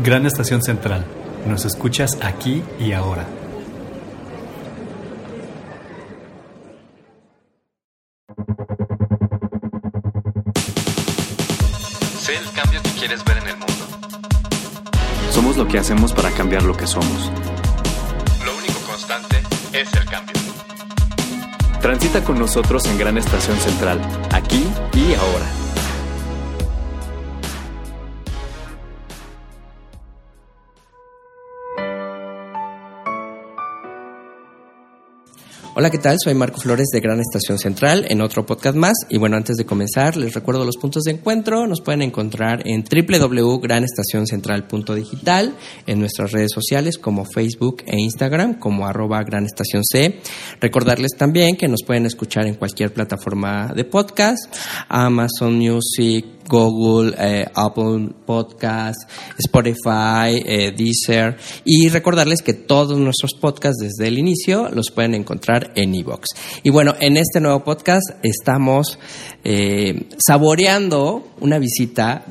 Gran Estación Central. Nos escuchas aquí y ahora. Sé el cambio que quieres ver en el mundo. Somos lo que hacemos para cambiar lo que somos. Lo único constante es el cambio. Transita con nosotros en Gran Estación Central, aquí y ahora. Hola, ¿qué tal? Soy Marco Flores de Gran Estación Central en otro podcast más. Y bueno, antes de comenzar, les recuerdo los puntos de encuentro. Nos pueden encontrar en www.granestacioncentral.digital, en nuestras redes sociales como Facebook e Instagram, como arroba Gran Estación C. Recordarles también que nos pueden escuchar en cualquier plataforma de podcast, Amazon Music, Google, eh, Apple Podcast, Spotify, eh, Deezer y recordarles que todos nuestros podcasts desde el inicio los pueden encontrar en iVoox. Y bueno, en este nuevo podcast estamos eh, saboreando una visita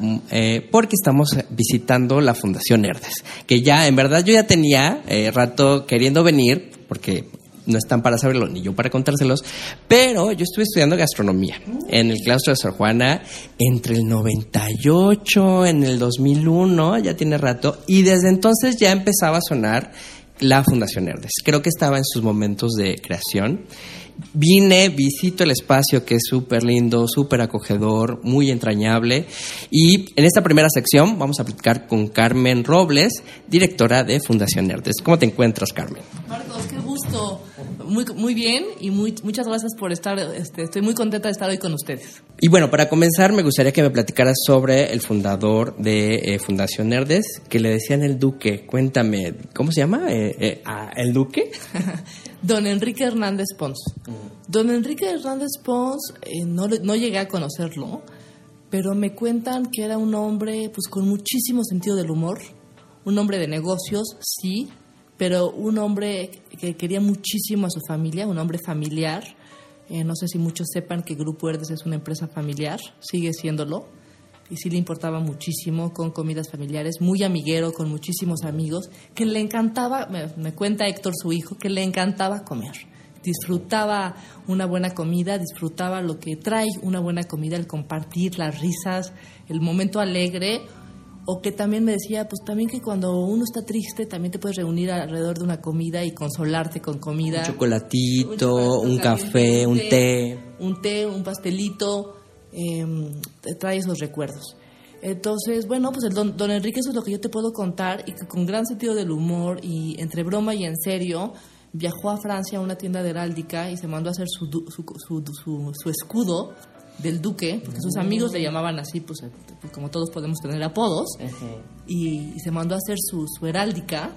porque estamos visitando la Fundación Herdes, que ya en verdad yo ya tenía rato queriendo venir porque no están para saberlo ni yo para contárselos, pero yo estuve estudiando gastronomía en el claustro de Sor Juana entre el 98, en el 2001, ya tiene rato, y desde entonces ya empezaba a sonar la Fundación Herdes. Creo que estaba en sus momentos de creación. Vine, visito el espacio que es súper lindo, súper acogedor, muy entrañable. Y en esta primera sección vamos a platicar con Carmen Robles, directora de Fundación Herdes. ¿Cómo te encuentras, Carmen? Qué gusto. Muy, muy bien y muy, muchas gracias por estar. Este, estoy muy contenta de estar hoy con ustedes. Y bueno, para comenzar, me gustaría que me platicaras sobre el fundador de eh, Fundación Herdes, que le decían el Duque. Cuéntame, ¿cómo se llama? Eh, eh, ah, ¿El Duque? Don Enrique Hernández Pons. Don Enrique Hernández Pons, eh, no, no llegué a conocerlo, pero me cuentan que era un hombre pues con muchísimo sentido del humor, un hombre de negocios, sí, pero un hombre que quería muchísimo a su familia, un hombre familiar. Eh, no sé si muchos sepan que Grupo Herdes es una empresa familiar, sigue siéndolo y sí le importaba muchísimo con comidas familiares, muy amiguero, con muchísimos amigos, que le encantaba, me, me cuenta Héctor, su hijo, que le encantaba comer. Disfrutaba una buena comida, disfrutaba lo que trae una buena comida, el compartir, las risas, el momento alegre, o que también me decía, pues también que cuando uno está triste, también te puedes reunir alrededor de una comida y consolarte con comida. Un chocolatito, Un café, un té. un té, un pastelito, eh, te trae esos recuerdos. Entonces, bueno, pues el don, don Enrique eso es lo que yo te puedo contar y que con gran sentido del humor y entre broma y en serio, viajó a Francia a una tienda de heráldica y se mandó a hacer su, su, su- su escudo del duque, porque sus amigos le llamaban así, pues pues, como todos podemos tener apodos, y, y se mandó a hacer su, su heráldica.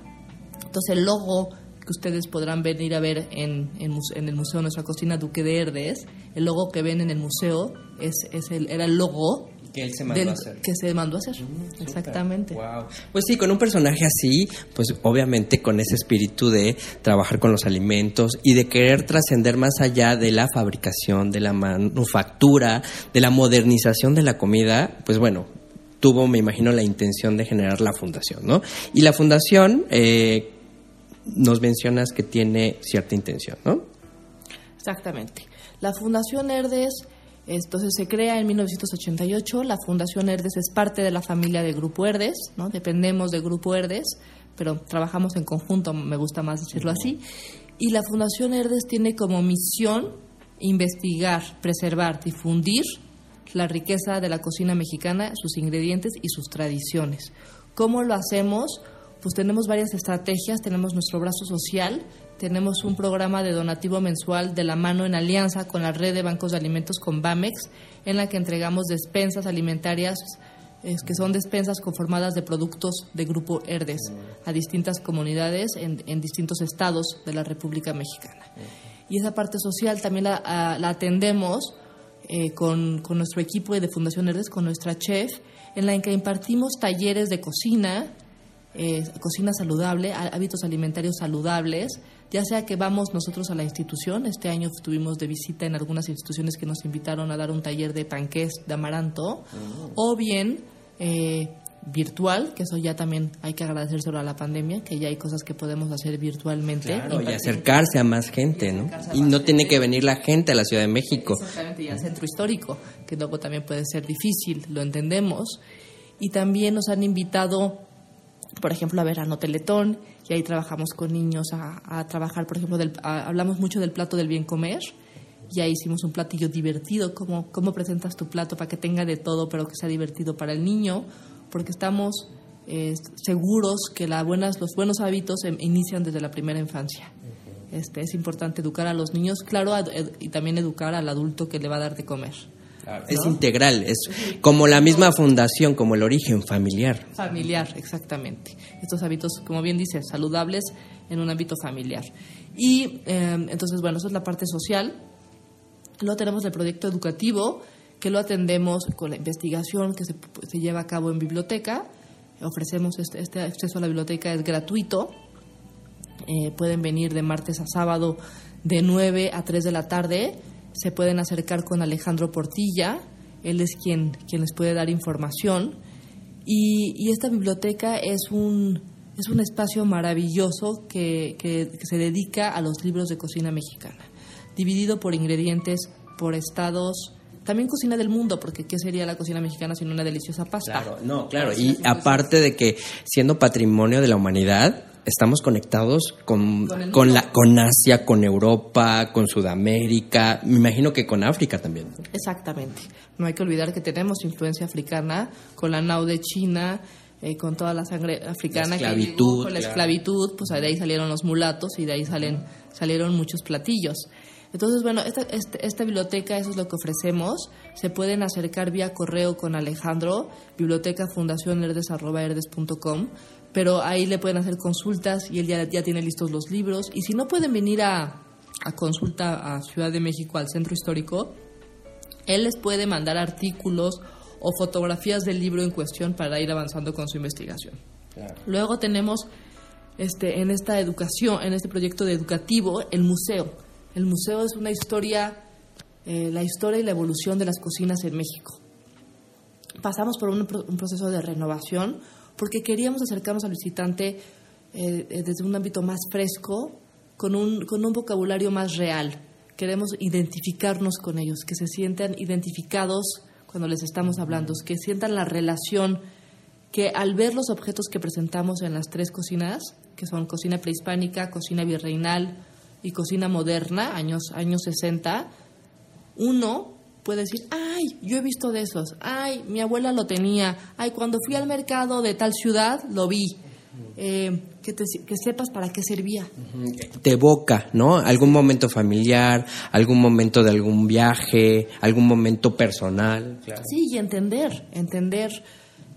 Entonces el logo que ustedes podrán venir a ver en, en el Museo Nuestra Cocina Duque de Herdes, el logo que ven en el museo es, es el, era el logo Que él se mandó del- a hacer. que se mandó a hacer. Exactamente. Wow. Pues sí, con un personaje así, pues obviamente con ese espíritu de trabajar con los alimentos y de querer trascender más allá de la fabricación, de la manufactura, de la modernización de la comida, pues bueno, tuvo, me imagino, la intención de generar la fundación, ¿no? Y la fundación, eh, nos mencionas que tiene cierta intención, ¿no? Exactamente. La Fundación Herdes, entonces se crea en 1988. La Fundación Herdes es parte de la familia de Grupo Herdes, ¿no? Dependemos de Grupo Herdes, pero trabajamos en conjunto, me gusta más decirlo así. Y la Fundación Herdes tiene como misión investigar, preservar, difundir la riqueza de la cocina mexicana, sus ingredientes y sus tradiciones. ¿Cómo lo hacemos? Pues tenemos varias estrategias, tenemos nuestro brazo social, tenemos un programa de donativo mensual de la mano en alianza con la red de bancos de alimentos con Bamex, en la que entregamos despensas alimentarias es que son despensas conformadas de productos de Grupo Herdes a distintas comunidades en, en distintos estados de la República Mexicana. Y esa parte social también la, atendemos eh, con, con nuestro equipo de Fundación Herdes, con nuestra chef, en la que impartimos talleres de cocina, eh, cocina saludable, há- hábitos alimentarios saludables, ya sea que vamos nosotros a la institución, este año estuvimos de visita en algunas instituciones que nos invitaron a dar un taller de panqués de amaranto, o bien eh, virtual, que eso ya también hay que agradecérselo a la pandemia, que ya hay cosas que podemos hacer virtualmente. Claro, y acercarse a más gente, ¿no? Y no tiene que venir la gente a la Ciudad de México. Exactamente, y al centro histórico, que luego también puede ser difícil, lo entendemos. Y también nos han invitado, por ejemplo, a Verano Teletón, y ahí trabajamos con niños a, trabajar, por ejemplo, del, hablamos mucho del plato del bien comer, y ahí hicimos un platillo divertido, cómo, cómo presentas tu plato para que tenga de todo, pero que sea divertido para el niño, porque estamos eh, seguros que la buenas, los buenos hábitos em, inician desde la primera infancia. Este, es importante educar a los niños, claro, y también educar al adulto que le va a dar de comer. Es integral, es como la misma fundación, como el origen familiar. Familiar, exactamente. Estos hábitos, como bien dice, saludables en un ámbito familiar. Y em, entonces, bueno, eso es la parte social. Luego tenemos el proyecto educativo, que lo atendemos con la investigación que se, se lleva a cabo en biblioteca. Ofrecemos este, este acceso a la biblioteca, es gratuito. Eh, pueden venir de martes a sábado de 9 a 3 de la tarde. Se pueden acercar con Alejandro Portilla. Él es quien, quien les puede dar información. Y, y esta biblioteca es un, es un espacio maravilloso que, que, que se dedica a los libros de cocina mexicana, dividido por ingredientes, por estados, también cocina del mundo, porque ¿qué sería la cocina mexicana sin una deliciosa pasta? Claro, no, claro. Y aparte de que siendo patrimonio de la humanidad, estamos conectados con, con, la, con Asia, con Europa, con Sudamérica, me imagino que con África también. Exactamente. No hay que olvidar que tenemos influencia africana con la nau de China, eh, con toda la sangre africana la esclavitud, que con la esclavitud, pues de ahí salieron los mulatos y de ahí salen, salieron muchos platillos. Entonces, bueno, esta, este, esta, biblioteca, eso es lo que ofrecemos. Se pueden acercar vía correo con Alejandro, biblioteca pero ahí le pueden hacer consultas y él ya, ya tiene listos los libros. Y si no pueden venir a, a consulta a Ciudad de México, al centro histórico, él les puede mandar artículos o fotografías del libro en cuestión para ir avanzando con su investigación. Luego tenemos este, en esta educación, en este proyecto de educativo, el museo el museo es una historia, eh, la historia y la evolución de las cocinas en México. Pasamos por un, proceso de renovación porque queríamos acercarnos al visitante eh, eh, desde un ámbito más fresco, con un, con un vocabulario más real. Queremos identificarnos con ellos, que se sientan identificados cuando les estamos hablando, que sientan la relación, que al ver los objetos que presentamos en las tres cocinas, que son cocina prehispánica, cocina virreinal, y cocina moderna, años, años 60, uno puede decir, ay, yo he visto de esos, ay, mi abuela lo tenía, ay, cuando fui al mercado de tal ciudad lo vi. Eh, que, que, sepas para qué servía. Te evoca, ¿no? Algún momento familiar, algún momento de algún viaje, algún momento personal. Sí, y entender, entender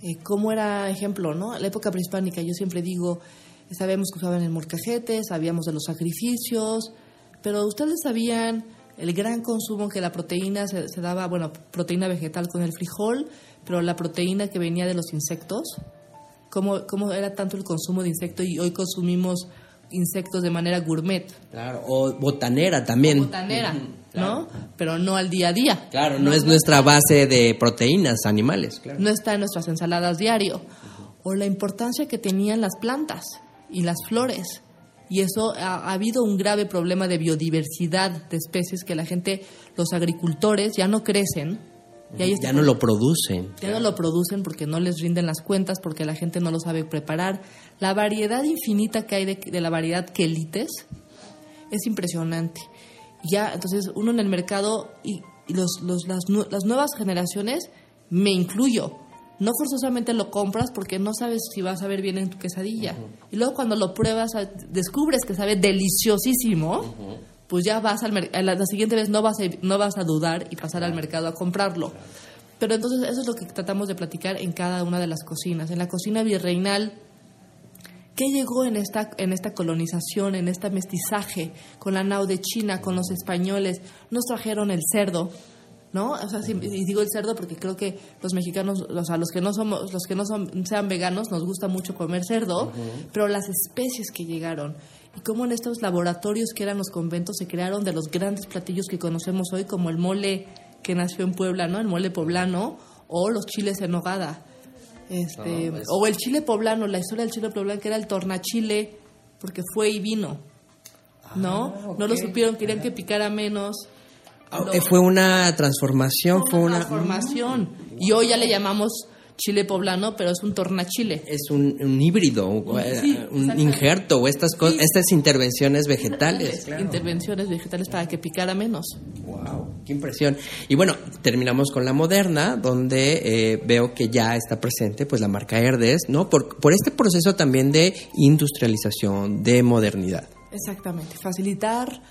eh, cómo era, ejemplo, ¿no? La época prehispánica, yo siempre digo, sabemos que usaban el morcajete, sabíamos de los sacrificios, pero ustedes sabían el gran consumo que la proteína se, daba, bueno, proteína vegetal con el frijol, pero la proteína que venía de los insectos, cómo, cómo era tanto el consumo de insectos y hoy consumimos insectos de manera gourmet. Claro, o botanera también. botanera, ¿no? Pero no al día a día. Claro, no, es nuestra base de proteínas animales. No está en nuestras ensaladas diario. O la importancia que tenían las plantas y las flores. Y eso ha, habido un grave problema de biodiversidad de especies que la gente, los agricultores ya no crecen. Y ya no lo producen. Ya no lo producen porque no les rinden las cuentas, porque la gente no lo sabe preparar. La variedad infinita que hay de, la variedad quelites es impresionante. Ya, entonces uno en el mercado y, los, los, las, las nuevas generaciones, me incluyo, no forzosamente lo compras porque no sabes si va a saber bien en tu quesadilla. Y luego cuando lo pruebas, descubres que sabe deliciosísimo, pues ya vas al mercado, la, siguiente vez no vas, a, no vas a dudar y pasar al mercado a comprarlo. Pero entonces eso es lo que tratamos de platicar en cada una de las cocinas. En la cocina virreinal, ¿qué llegó en esta, en esta colonización, en este mestizaje con la nao de China, con los españoles? Nos trajeron el cerdo, ¿no? O sea, y digo el cerdo porque creo que los mexicanos, o sea, los que no somos, los que no son, sean veganos, nos gusta mucho comer cerdo, pero las especies que llegaron y cómo en estos laboratorios que eran los conventos se crearon de los grandes platillos que conocemos hoy, como el mole que nació en Puebla, ¿no? El mole poblano o los chiles en nogada. Este, No, pues- O el chile poblano, la historia del chile poblano, que era el tornachile, porque fue y vino. ¿No? No lo supieron, querían que picara menos. Ah, eh, Fue una transformación, fue una... transformación. Y hoy ya le llamamos chile poblano, pero es un tornachile. Es un, un híbrido, eh, Sí, un injerto o estas cosas, Sí. estas intervenciones vegetales. claro. Intervenciones vegetales para que picara menos. Wow, qué impresión. Y bueno, terminamos con la moderna, donde eh, veo que ya está presente pues la marca Herdes, ¿no? Por, por este proceso también de industrialización, de modernidad. Exactamente, facilitar.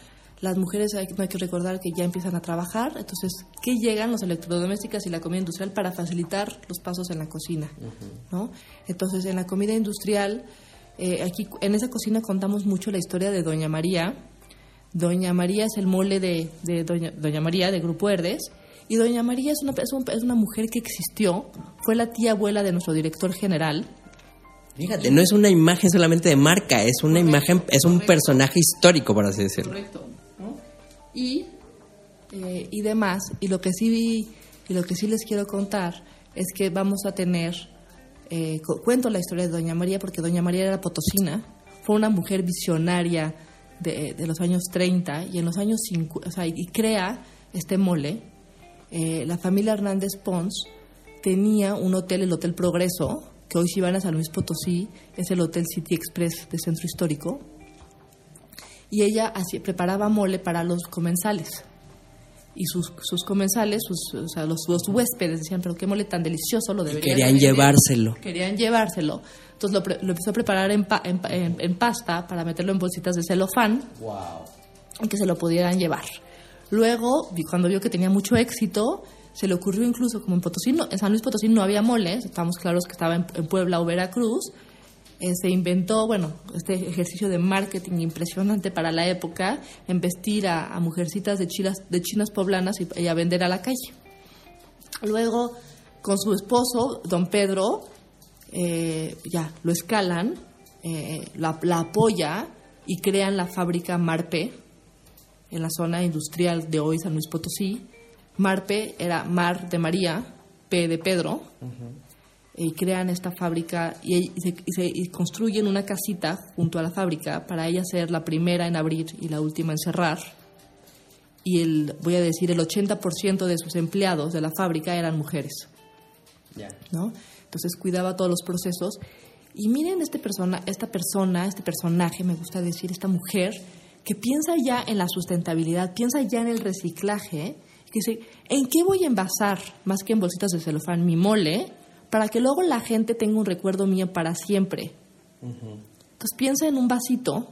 Las mujeres hay, hay que recordar que ya empiezan a trabajar, entonces, ¿qué llegan los electrodomésticos y la comida industrial para facilitar los pasos en la cocina? ¿no? Entonces, en la comida industrial, eh, aquí en esa cocina contamos mucho la historia de Doña María. Doña María es el mole de, de Doña, Doña María de Grupo Herdes. Y Doña María es una, es, un- es una mujer que existió, fue la tía abuela de nuestro director general. Fíjate, no es una imagen solamente de marca, es una imagen, es un personaje histórico, por así decirlo. Correcto. Y, eh, y demás. Y lo que sí vi, y lo que sí les quiero contar es que vamos a tener, eh, cu- cuento la historia de Doña María porque Doña María era potosina, fue una mujer visionaria de, los años 30 y en los años 50, o y crea este mole. Eh, la familia Hernández Pons tenía un hotel, el Hotel Progreso, que hoy si van a San Luis Potosí, es el Hotel City Express de Centro Histórico y ella así preparaba mole para los comensales. Y sus, sus comensales, sus, o sea, los, los huéspedes decían, pero qué mole tan delicioso, lo deberían querían de tener". llevárselo. Querían llevárselo. Entonces lo, lo empezó a preparar en, pa- en, en- en pasta para meterlo en bolsitas de celofán y que se lo pudieran llevar. Luego, cuando vio que tenía mucho éxito, se le ocurrió incluso, como en Potosí, no- en San Luis Potosí no había mole, estamos claros que estaba en, en Puebla o Veracruz, eh, se inventó, bueno, este ejercicio de marketing impresionante para la época, en vestir a, mujercitas de chinas, de chinas poblanas y, a vender a la calle. Luego, con su esposo, don Pedro, eh, ya lo escalan, eh, la, la apoya y crean la fábrica Marpe en la zona industrial de hoy San Luis Potosí. Marpe era Mar de María, P de Pedro, y crean esta fábrica y, se, y se- y construyen una casita junto a la fábrica para ella ser la primera en abrir y la última en cerrar. Y el, voy a decir, el 80% de sus empleados de la fábrica eran mujeres. ¿no? Entonces cuidaba todos los procesos. Y miren este persona, esta persona, este personaje, me gusta decir, esta mujer, que piensa ya en la sustentabilidad, piensa ya en el reciclaje, que dice, ¿en qué voy a envasar, más que en bolsitas de celofán, mi mole, para que luego la gente tenga un recuerdo mío para siempre? Entonces piensa en un vasito.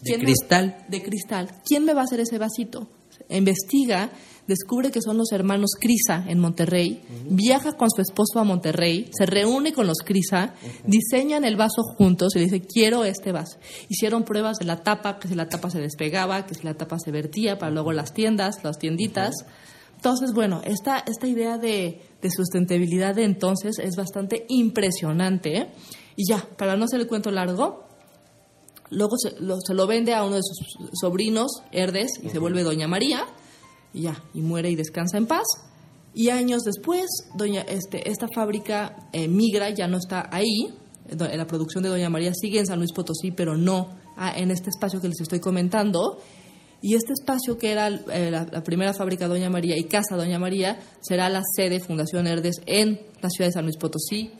De ¿Quién me- cristal. de cristal. ¿Quién me va a hacer ese vasito? Investiga, descubre que son los hermanos Crisa en Monterrey, viaja con su esposo a Monterrey, se reúne con los Crisa, diseñan el vaso juntos y le dice, quiero este vaso. Hicieron pruebas de la tapa, que si la tapa se despegaba, que si la tapa se vertía, para luego las tiendas, las tienditas. Entonces, bueno, esta, esta idea de, de sustentabilidad de entonces es bastante impresionante. ¿eh? Y ya, para no hacer el cuento largo, Luego se lo, se lo vende a uno de sus sobrinos, Herdes, y se vuelve Doña María, y ya, y muere y descansa en paz. Y años después, doña, este, esta fábrica eh, migra, ya no está ahí, la producción de Doña María sigue en San Luis Potosí, pero no ah, en este espacio que les estoy comentando. Y este espacio que era eh, la, la primera fábrica Doña María y Casa Doña María será la sede Fundación Herdes en la ciudad de San Luis Potosí,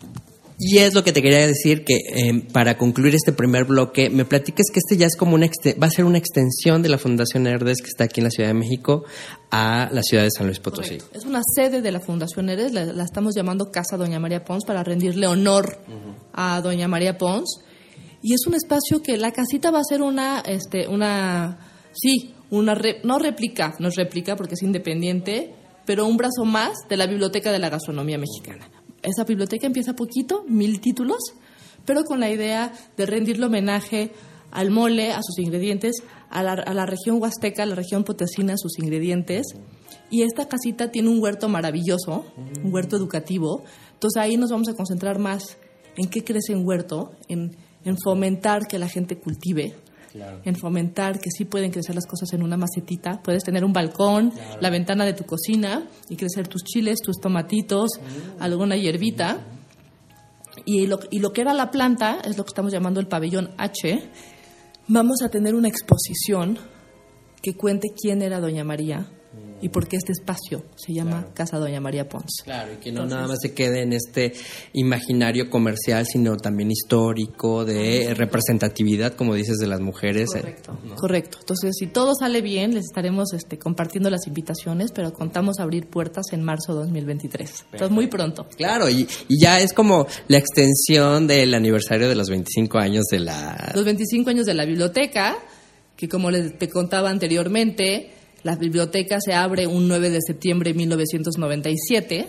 Y es lo que te quería decir, que eh, para concluir este primer bloque, me platiques que este ya es como una, va a ser una extensión de la Fundación Herdes que está aquí en la Ciudad de México a la ciudad de San Luis Potosí. Correcto. Es una sede de la Fundación Eres, la, la estamos llamando Casa Doña María Pons para rendirle honor a Doña María Pons. Y es un espacio que la casita va a ser una, este, una, sí, una, re- no réplica, no es réplica porque es independiente, pero un brazo más de la Biblioteca de la Gastronomía Mexicana. Esa biblioteca empieza poquito, mil títulos, pero con la idea de rendirle homenaje al mole, a sus ingredientes, a la, a la región huasteca, a la región potesina, a sus ingredientes. Y esta casita tiene un huerto maravilloso, un huerto educativo. Entonces ahí nos vamos a concentrar más en qué crece en huerto, en, en fomentar que la gente cultive, en fomentar que sí pueden crecer las cosas en una macetita. Puedes tener un balcón, la ventana de tu cocina y crecer tus chiles, tus tomatitos, alguna hierbita. Y lo, y lo que era la planta, es lo que estamos llamando el pabellón H, vamos a tener una exposición que cuente quién era Doña María y por qué este espacio se llama Casa Doña María Pons. Claro, y que no nada más se quede en este imaginario comercial, sino también histórico, de representatividad, como dices, de las mujeres. Correcto, correcto. Entonces, si todo sale bien, les estaremos este, compartiendo las invitaciones, pero contamos abrir puertas en marzo de 2023. Entonces, muy pronto. Claro, y, y ya es como la extensión del aniversario de los 25 años de la... Los 25 años de la biblioteca, que como les te contaba anteriormente, la biblioteca se abre un 9 de septiembre de 1997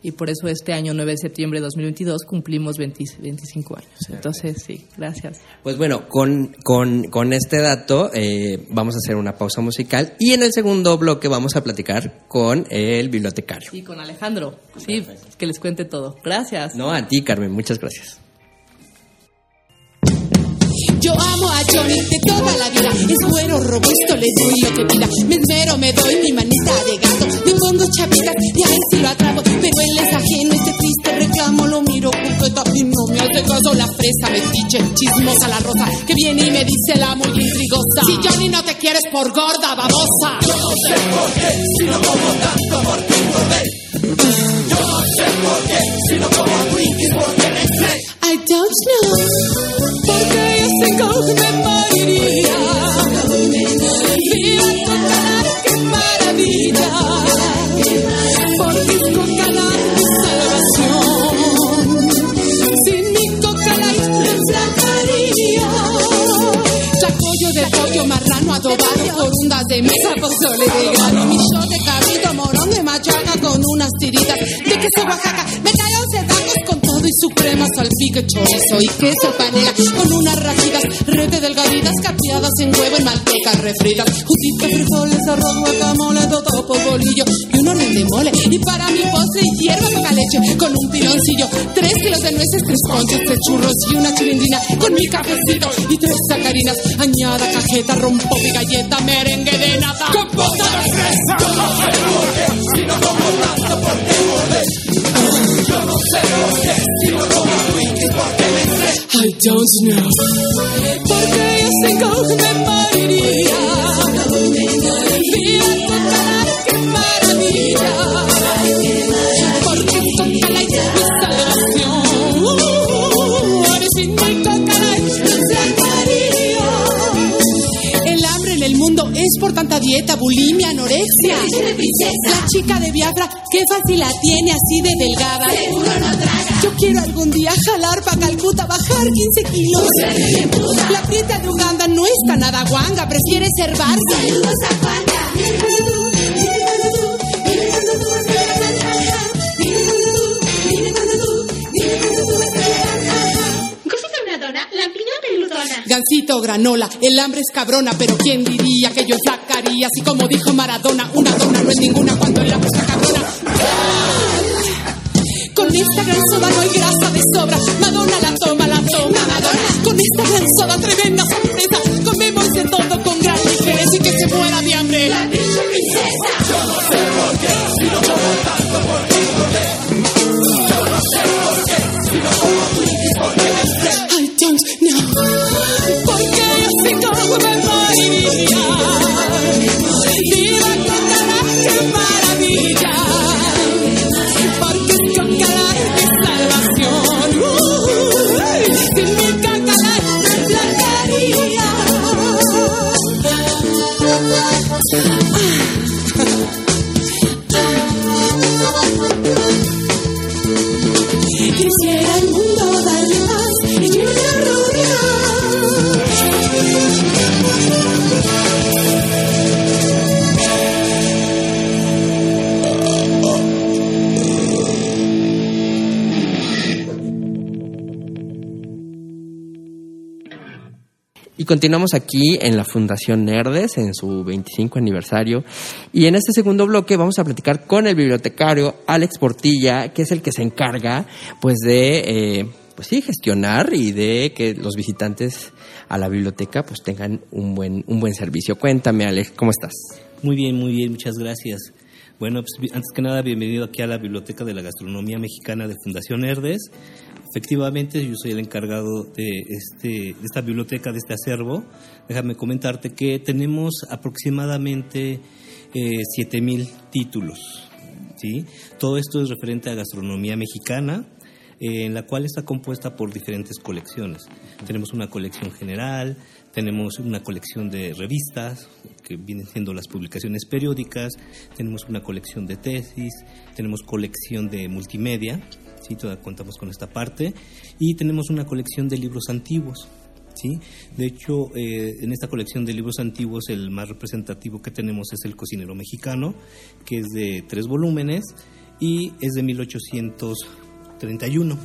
y por eso este año, 9 de septiembre de 2022, cumplimos 20 25 años. Entonces, sí, gracias. Pues bueno, con, con, con este dato eh, vamos a hacer una pausa musical y en el segundo bloque vamos a platicar con el bibliotecario. Y con Alejandro, sí, que les cuente todo. Gracias. No, a ti, Carmen, muchas gracias. Yo amo a Johnny de toda la vida. Es güero, robusto, le doy lo que pida. Me esmero, me doy mi manita de gato. Me pongo chapitas y a ver si lo atrapo. Pero él es ajeno, este triste reclamo. Lo miro completa y no me hace caso. La fresa, metiche, chismosa la rosa. Que viene y me dice la muy intrigosa. Si Johnny no te quieres por gorda, babosa. Yo no sé por qué, si no como tanto, por qué engordé. Yo no sé por qué, si no como Twinkies, por qué me estré. I don't know. Porque con unas tiritas de queso Oaxaca. Me cayó tacos con todo y su crema salpique chorizo y queso panela con unas rajitas rete delgaditas capeadas en huevo en manteca refritas. Justitas frijoles arroz guacamole totopo bolillo y un orden de mole. Y para mi postre hierba poca leche con un piloncillo tres kilos de nueces tres conchas tres churros y una chilindrina con mi cafecito y tres sacarinas. Añada cajeta rompo mi galleta merengue de nata. Compota de fresa. Qué si no como tanto por I don't know. Porque yo tengo que me moriría por tanta dieta, bulimia, anorexia. La chica de Biafra, qué fácil la tiene así de delgada. Yo quiero algún día jalar pa' Calcuta, bajar 15 kilos. La prieta de Uganda no está nada guanga, prefiere ser Barca. Cosita Gansito granola, el hambre es cabrona, pero quién diría que yo sacaría, así como dijo Maradona, una dona no es ninguna cuando el hambre está cabrona. Con esta gran soda no hay grasa de sobra, Madonna la toma, la toma, Madonna. Con esta gran soda tremenda sorpresa, comemos de todo con gran ligereza y que se muera de hambre. Continuamos aquí en la Fundación Nerdes en su 25 aniversario. Y en este segundo bloque vamos a platicar con el bibliotecario Alex Portilla, que es el que se encarga pues de eh, pues sí, gestionar y de que los visitantes a la biblioteca pues tengan un buen, un buen servicio. Cuéntame, Alex, ¿cómo estás? Muy bien, muy bien, muchas gracias. Bueno, pues antes que nada, bienvenido aquí a la Biblioteca de la Gastronomía Mexicana de Fundación Herdes. Efectivamente, yo soy el encargado de, este, de esta biblioteca, de este acervo. Déjame comentarte que tenemos aproximadamente eh, 7.000 títulos. ¿sí? Todo esto es referente a gastronomía mexicana, eh, en la cual está compuesta por diferentes colecciones. Tenemos una colección general, tenemos una colección de revistas, que vienen siendo las publicaciones periódicas, tenemos una colección de tesis, tenemos colección de multimedia, ¿sí? Todavía contamos con esta parte, y tenemos una colección de libros antiguos. ¿sí? De hecho, eh, en esta colección de libros antiguos, el más representativo que tenemos es El cocinero mexicano, que es de tres volúmenes y es de 1831.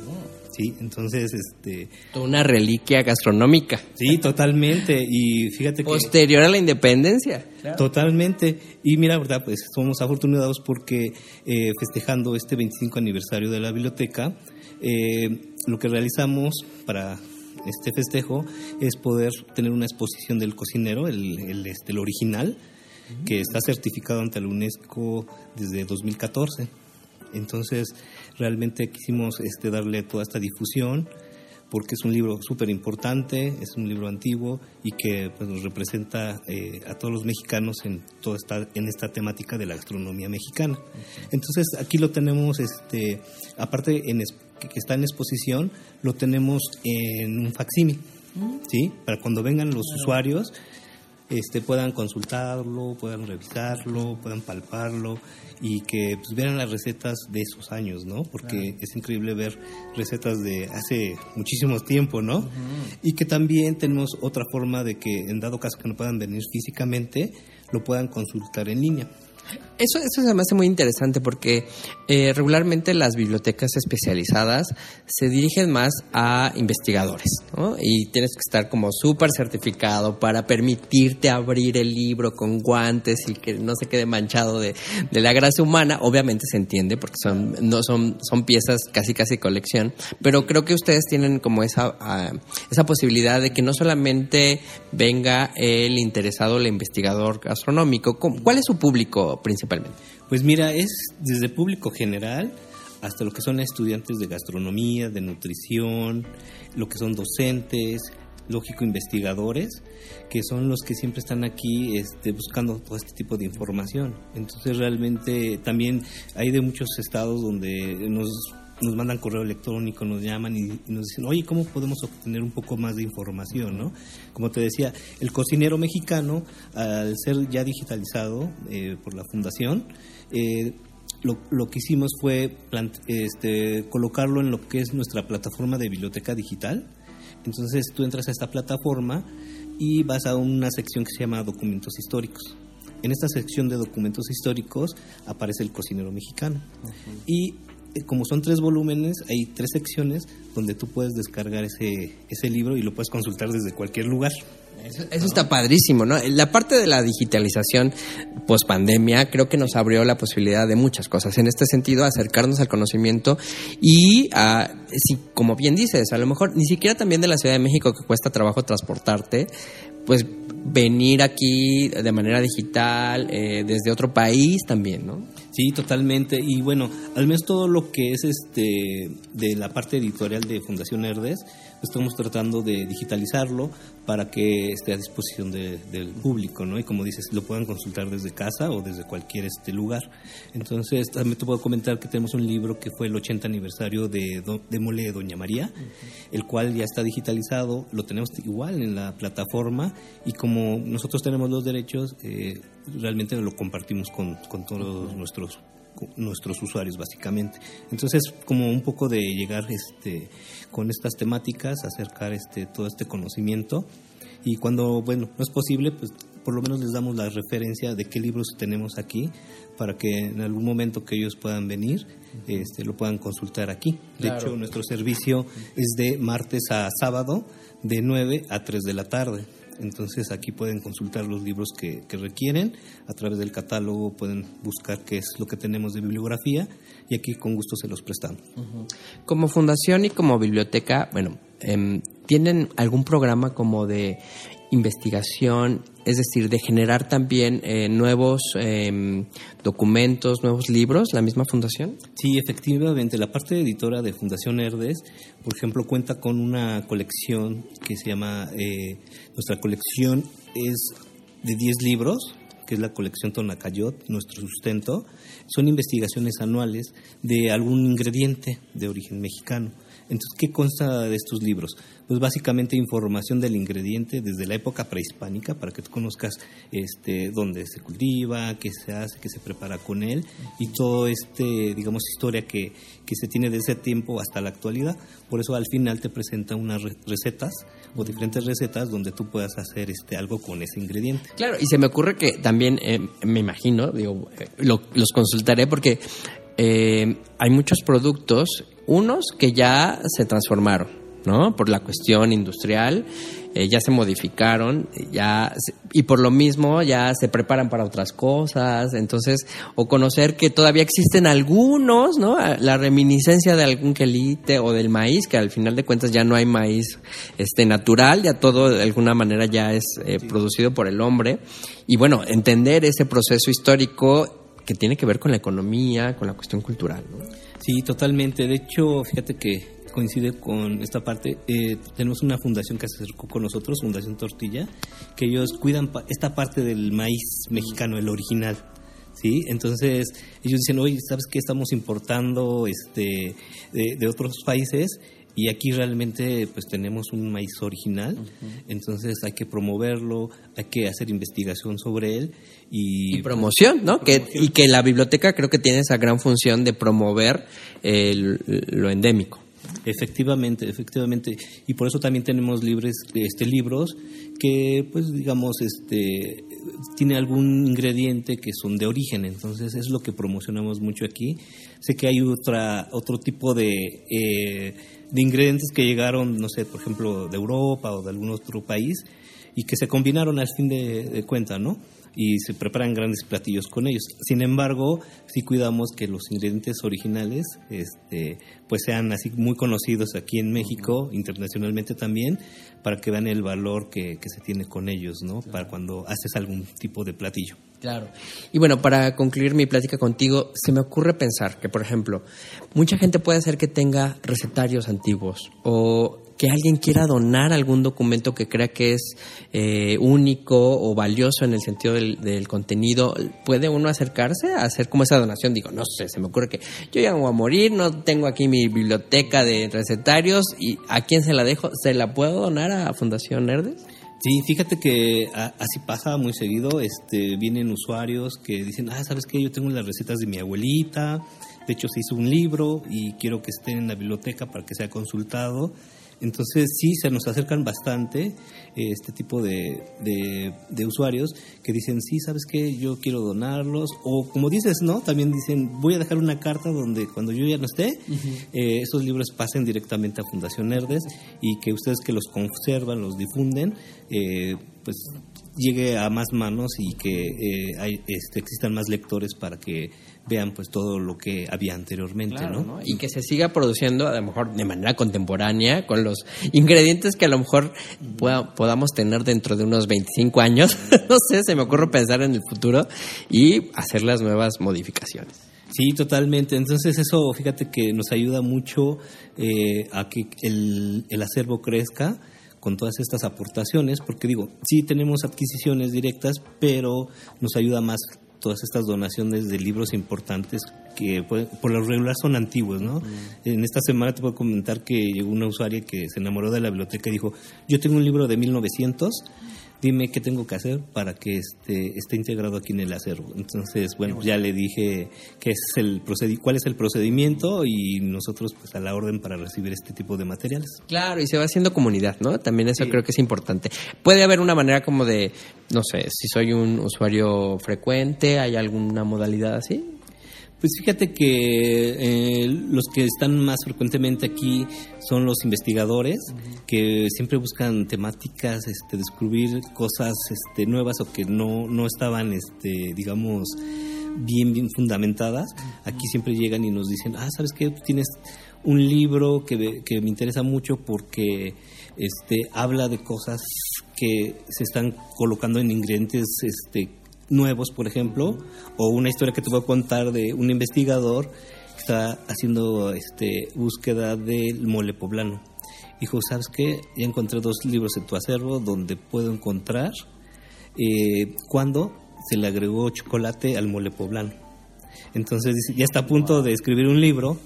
Sí, entonces, este, Una reliquia gastronómica. sí, totalmente. Y fíjate que Posterior a la independencia. Totalmente. Y mira, verdad, pues somos afortunados porque eh, festejando este 25 aniversario de la biblioteca, eh, lo que realizamos para este festejo es poder tener una exposición del cocinero, el, el, este, el original, que está certificado ante la UNESCO desde 2014. Entonces, realmente quisimos este, darle toda esta difusión porque es un libro súper importante, es un libro antiguo y que pues, nos representa eh, a todos los mexicanos en toda esta, en esta temática de la gastronomía mexicana. Entonces aquí lo tenemos, este, aparte en, que que está en exposición, lo tenemos en un facsímil, ¿sí? Para cuando vengan los usuarios este, puedan consultarlo, puedan revisarlo, puedan palparlo y que pues, vean las recetas de esos años, ¿no? Porque es increíble ver recetas de hace muchísimo tiempo, ¿no? Y que también tenemos otra forma de que en dado caso que no puedan venir físicamente, lo puedan consultar en línea. Eso, eso se me hace muy interesante porque eh, regularmente las bibliotecas especializadas se dirigen más a investigadores, ¿no? Y tienes que estar como súper certificado para permitirte abrir el libro con guantes y que no se quede manchado de, de la grasa humana. Obviamente se entiende porque son, no son, son piezas casi casi colección, pero creo que ustedes tienen como esa, ah, esa posibilidad de que no solamente venga el interesado, el investigador gastronómico, ¿cómo- ¿cuál es su público principalmente? Pues mira, es desde público general hasta lo que son estudiantes de gastronomía, de nutrición, lo que son docentes, lógico investigadores, que son los que siempre están aquí este, buscando todo este tipo de información. Entonces realmente también hay de muchos estados donde nos nos mandan correo electrónico, nos llaman y, y nos dicen, oye, ¿cómo podemos obtener un poco más de información? ¿no? Como te decía, el cocinero mexicano, al ser ya digitalizado eh, por la fundación, eh, lo, lo que hicimos fue plant- este, colocarlo en lo que es nuestra plataforma de biblioteca digital. Entonces tú entras a esta plataforma y vas a una sección que se llama documentos históricos. En esta sección de documentos históricos aparece el cocinero mexicano. Y como son tres volúmenes, hay tres secciones donde tú puedes descargar ese, ese libro y lo puedes consultar desde cualquier lugar. Eso, está padrísimo, ¿no? La parte de la digitalización post pandemia creo que nos abrió la posibilidad de muchas cosas. En este sentido, acercarnos al conocimiento y, ah, si, como bien dices, a lo mejor ni siquiera también de la Ciudad de México que cuesta trabajo transportarte, pues venir aquí de manera digital, eh, desde otro país también, ¿no? Sí, totalmente. Y bueno, al menos todo lo que es este de la parte editorial de Fundación Herdes, pues estamos tratando de digitalizarlo para que esté a disposición de- del público, ¿no? Y como dices, lo puedan consultar desde casa o desde cualquier este lugar. Entonces, también te puedo comentar que tenemos un libro que fue el 80 aniversario de, Do- de Mole de Doña María, el cual ya está digitalizado, lo tenemos igual en la plataforma y como nosotros tenemos los derechos, eh, realmente lo compartimos con, con todos nuestros nuestros usuarios básicamente. Entonces, como un poco de llegar este con estas temáticas, acercar este todo este conocimiento y cuando bueno, no es posible, pues por lo menos les damos la referencia de qué libros tenemos aquí para que en algún momento que ellos puedan venir, este lo puedan consultar aquí. De Claro. hecho, nuestro servicio es de martes a sábado de 9 a 3 de la tarde. Entonces aquí pueden consultar los libros que, requieren, a través del catálogo pueden buscar qué es lo que tenemos de bibliografía y aquí con gusto se los prestamos. Como fundación y como biblioteca, bueno, em, ¿tienen algún programa como de investigación, es decir, de generar también eh, nuevos em, documentos, nuevos libros, la misma fundación? Sí, efectivamente. La parte editora de Fundación Herdes, por ejemplo, cuenta con una colección que se llama, eh, nuestra colección es de 10 libros, que es la colección Tonacayot, nuestro sustento. Son investigaciones anuales de algún ingrediente de origen mexicano. Entonces, ¿qué consta de estos libros? Pues básicamente información del ingrediente desde la época prehispánica para que tú conozcas este, dónde se cultiva, qué se hace, qué se prepara con él y todo este, digamos, historia que, que se tiene de ese tiempo hasta la actualidad. Por eso al final te presenta unas re- recetas o diferentes recetas donde tú puedas hacer este, algo con ese ingrediente. Claro, y se me ocurre que también, eh, me imagino, digo, eh, lo- los consultaré porque eh, hay muchos productos, unos que ya se transformaron, ¿no? Por la cuestión industrial, eh, ya se modificaron, ya se- y por lo mismo ya se preparan para otras cosas, entonces, o conocer que todavía existen algunos, ¿no? La reminiscencia de algún quelite o del maíz, que al final de cuentas ya no hay maíz este natural, ya todo de alguna manera ya es eh, producido por el hombre, y bueno, entender ese proceso histórico que tiene que ver con la economía, con la cuestión cultural, ¿no? Sí, totalmente. De hecho, fíjate que coincide con esta parte. Eh, tenemos una fundación que se acercó con nosotros, Fundación Tortilla, que ellos cuidan esta parte del maíz mexicano, el original. ¿Sí? Entonces ellos dicen, oye, ¿sabes qué? Estamos importando este, de otros países y aquí realmente pues tenemos un maíz original, entonces hay que promoverlo, hay que hacer investigación sobre él y, y promoción, ¿no? Que, y que la biblioteca creo que tiene esa gran función de promover el- lo endémico. Efectivamente, efectivamente. Y por eso también tenemos libres, este, libros que, pues, digamos, este, tiene algún ingrediente que son de origen. Entonces, es lo que promocionamos mucho aquí. Sé que hay otra, otro tipo de, eh, de ingredientes que llegaron, no sé, por ejemplo, de Europa o de algún otro país y que se combinaron al fin de, de cuenta, ¿no? y se preparan grandes platillos con ellos. Sin embargo, sí cuidamos que los ingredientes originales este, pues sean así muy conocidos aquí en México, internacionalmente también, para que vean el valor que, que se tiene con ellos, ¿no? Para cuando haces algún tipo de platillo. Claro. Y bueno, para concluir mi plática contigo, se me ocurre pensar que, por ejemplo, mucha gente puede hacer que tenga recetarios antiguos o que alguien quiera donar algún documento que crea que es eh, único o valioso en el sentido del, contenido, ¿puede uno acercarse a hacer como esa donación? Digo, no sé, se me ocurre que yo ya voy a morir, no tengo aquí mi biblioteca de recetarios y ¿a quién se la dejo? ¿Se la puedo donar a Fundación Nerdes? Sí, fíjate que así pasa muy seguido. Este, vienen usuarios que dicen, ah, ¿sabes qué? Yo tengo las recetas de mi abuelita. De hecho, se hizo un libro y quiero que esté en la biblioteca para que sea consultado. Entonces sí, se nos acercan bastante eh, este tipo de, de, de, usuarios que dicen, sí, ¿sabes qué? Yo quiero donarlos. O como dices, ¿no? También dicen, voy a dejar una carta donde cuando yo ya no esté, uh -huh. eh, esos libros pasen directamente a Fundación Nerdes y que ustedes que los conservan, los difunden, eh, pues llegue a más manos y que eh, hay, este, existan más lectores para que vean pues todo lo que había anteriormente, claro, ¿no? Y que se siga produciendo a lo mejor de manera contemporánea con los ingredientes que a lo mejor pueda, podamos tener dentro de unos 25 años, no sé, se me ocurre pensar en el futuro y hacer las nuevas modificaciones. Sí, totalmente. Entonces eso, fíjate que nos ayuda mucho eh, a que el, el acervo crezca con todas estas aportaciones, porque digo, sí tenemos adquisiciones directas, pero nos ayuda más todas estas donaciones de libros importantes que por, por lo regular son antiguos, ¿no? Mm. En esta semana te puedo comentar que llegó una usuaria que se enamoró de la biblioteca y dijo, yo tengo un libro de 1900, dime qué tengo que hacer para que este, esté integrado aquí en el acervo. Entonces, bueno, ya le dije qué es el cuál es el procedimiento y nosotros pues a la orden para recibir este tipo de materiales. Claro, y se va haciendo comunidad, ¿no? También eso sí. creo que es importante. Puede haber una manera como de, no sé, si soy un usuario frecuente, ¿hay alguna modalidad así? Pues fíjate que eh, los que están más frecuentemente aquí son los investigadores uh -huh. que siempre buscan temáticas, este, descubrir cosas este, nuevas o que no, no estaban, este, digamos, bien, bien fundamentadas. Aquí siempre llegan y nos dicen, ah, ¿sabes qué? Tienes un libro que, que me interesa mucho porque este, habla de cosas que se están colocando en ingredientes este, nuevos, por ejemplo, o una historia que te voy a contar de un investigador que está haciendo este, búsqueda del mole poblano. Dijo, ¿sabes qué? Ya encontré dos libros en tu acervo donde puedo encontrar eh, cuando se le agregó chocolate al mole poblano. Entonces dice, ya está a punto de escribir un libro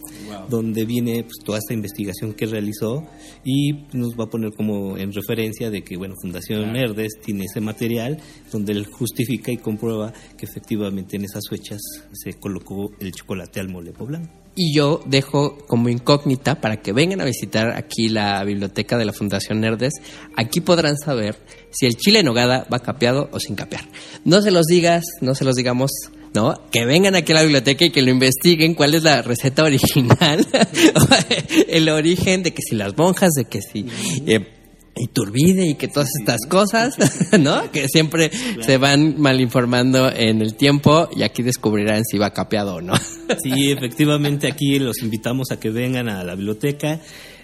donde viene pues, toda esta investigación que realizó y nos va a poner como en referencia de que bueno Fundación Nerdes tiene ese material donde él justifica y comprueba que efectivamente en esas fechas se colocó el chocolate al mole poblano. Y yo dejo como incógnita para que vengan a visitar aquí la biblioteca de la Fundación Nerdes. Aquí podrán saber si el chile en nogada va capeado o sin capear. No se los digas, no se los digamos ¿no? Que vengan aquí a la biblioteca y que lo investiguen cuál es la receta original, el origen de que si las monjas, de que si eh, Iturbide y que todas estas cosas, ¿no? Que siempre se van mal informando en el tiempo y aquí descubrirán si va capeado o no. Sí, efectivamente aquí los invitamos a que vengan a la biblioteca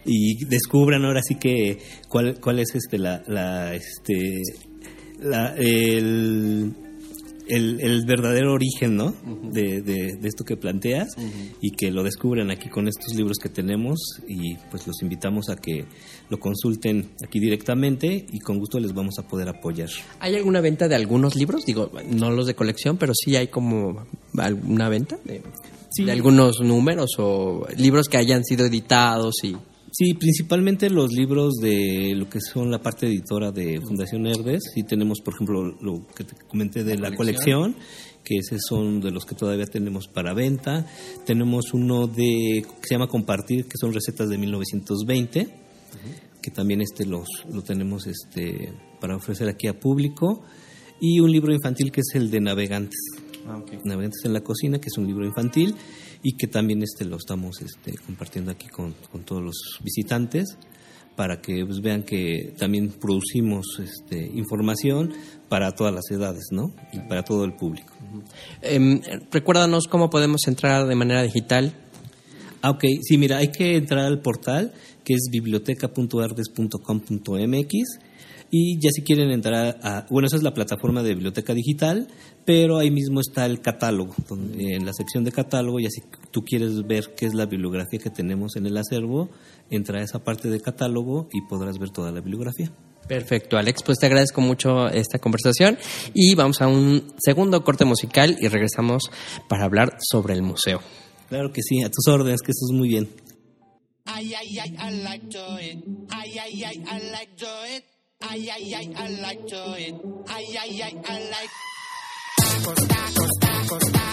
y descubran ahora sí que cuál, cuál es este la, la este la, el el, el verdadero origen, ¿no? de, de, de esto que planteas y que lo descubran aquí con estos libros que tenemos y pues los invitamos a que lo consulten aquí directamente y con gusto les vamos a poder apoyar. ¿Hay alguna venta de algunos libros? Digo, no los de colección, pero sí hay como alguna venta de, Sí. de algunos números o libros que hayan sido editados y... Sí, principalmente los libros de lo que son la parte editora de Fundación Herdes. Sí tenemos, por ejemplo, lo que te comenté de la, colección, que esos son de los que todavía tenemos para venta. Tenemos uno de que se llama Compartir, que son recetas de 1920, que también este los lo tenemos este para ofrecer aquí a público. Y un libro infantil que es el de Navegantes. Navegantes en la cocina, que es un libro infantil y que también este lo estamos este, compartiendo aquí con, con todos los visitantes para que pues, vean que también producimos este, información para todas las edades, ¿no? Y para todo el público. Em, recuérdanos cómo podemos entrar de manera digital. Ah, ok. Sí, mira, hay que entrar al portal que es biblioteca.ardes.com.mx y ya si quieren entrar a... Bueno, esa es la plataforma de biblioteca digital, pero ahí mismo está el catálogo, donde, en la sección de catálogo, y así tú quieres ver qué es la bibliografía que tenemos en el acervo, entra a esa parte de catálogo y podrás ver toda la bibliografía. Perfecto, Alex, pues te agradezco mucho esta conversación y vamos a un segundo corte musical y regresamos para hablar sobre el museo. Claro que sí, a tus órdenes, que eso es muy bien. Ay, ay, ay, I like to it. Ay, ay, ay, I like to it. Ay, ay, ay, I like to it. Ay, ay, ay, I like. Tacos, tacos, tacos,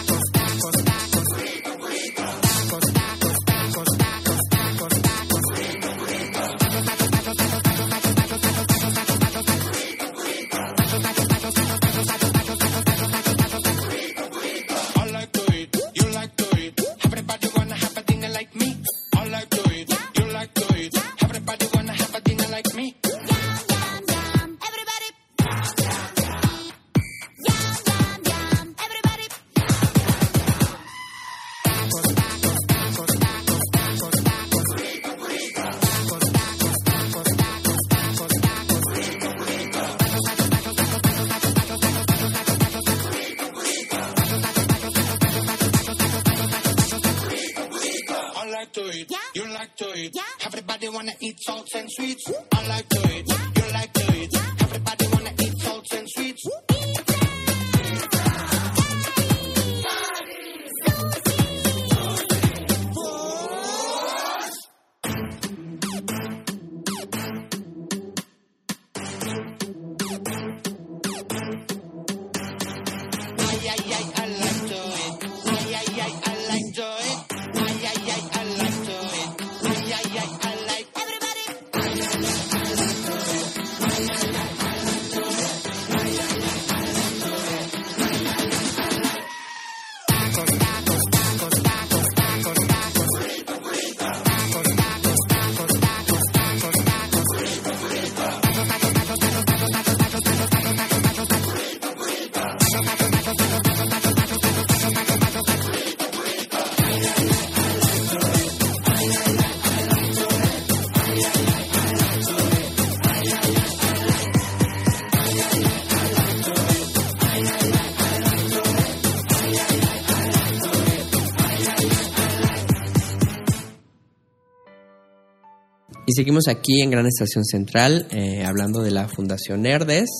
Y seguimos aquí en Gran Estación Central eh, hablando de la Fundación Herdes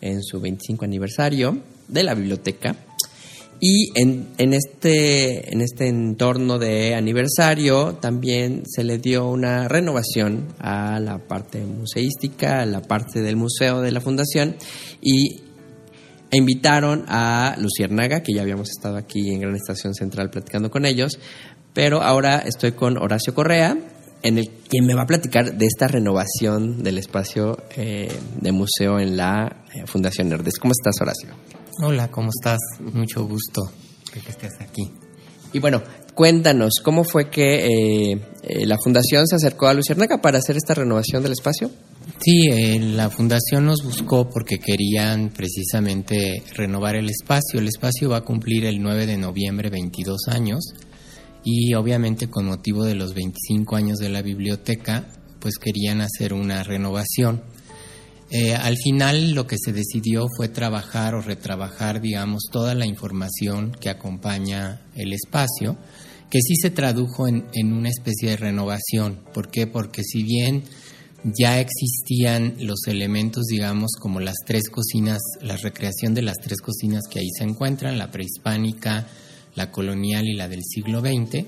en su 25 aniversario de la biblioteca. Y en, en, este, en este entorno de aniversario también se le dio una renovación a la parte museística, a la parte del museo de la fundación y e invitaron a Luciérnaga, que ya habíamos estado aquí en Gran Estación Central platicando con ellos, pero ahora estoy con Horacio Correa, en el quien me va a platicar de esta renovación del espacio eh, de museo en la eh, Fundación Nerdes. ¿Cómo estás, Horacio? Hola, ¿cómo estás? Mucho gusto de que estés aquí. Y bueno, cuéntanos, ¿cómo fue que eh, eh, la Fundación se acercó a Luciérnaga para hacer esta renovación del espacio? Sí, eh, la fundación nos buscó porque querían precisamente renovar el espacio. El espacio va a cumplir el 9 de noviembre 22 años y obviamente con motivo de los 25 años de la biblioteca, pues querían hacer una renovación. Eh, al final lo que se decidió fue trabajar o retrabajar, digamos, toda la información que acompaña el espacio, que sí se tradujo en, en una especie de renovación. ¿Por qué? Porque si bien ya existían los elementos, digamos, como las tres cocinas, la recreación de las tres cocinas que ahí se encuentran, la prehispánica, la colonial y la del siglo XX,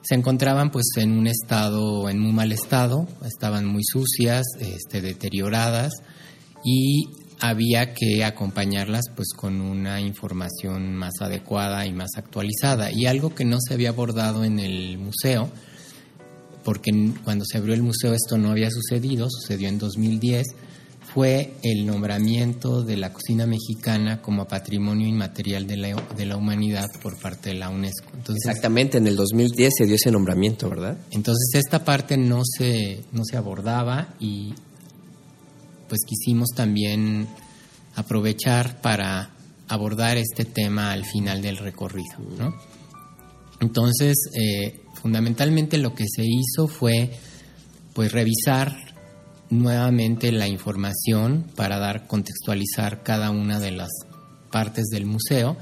se encontraban pues en un estado, en muy mal estado, estaban muy sucias, este, deterioradas y había que acompañarlas pues con una información más adecuada y más actualizada. Y algo que no se había abordado en el museo, porque cuando se abrió el museo esto no había sucedido, sucedió en 2010, fue el nombramiento de la cocina mexicana como patrimonio inmaterial de la, de la humanidad por parte de la UNESCO. Entonces, Exactamente, en el 2010 se dio ese nombramiento, ¿verdad? Entonces esta parte no se, no se abordaba y pues quisimos también aprovechar para abordar este tema al final del recorrido. ¿no? Entonces, eh, fundamentalmente lo que se hizo fue pues revisar nuevamente la información para dar contextualizar cada una de las partes del museo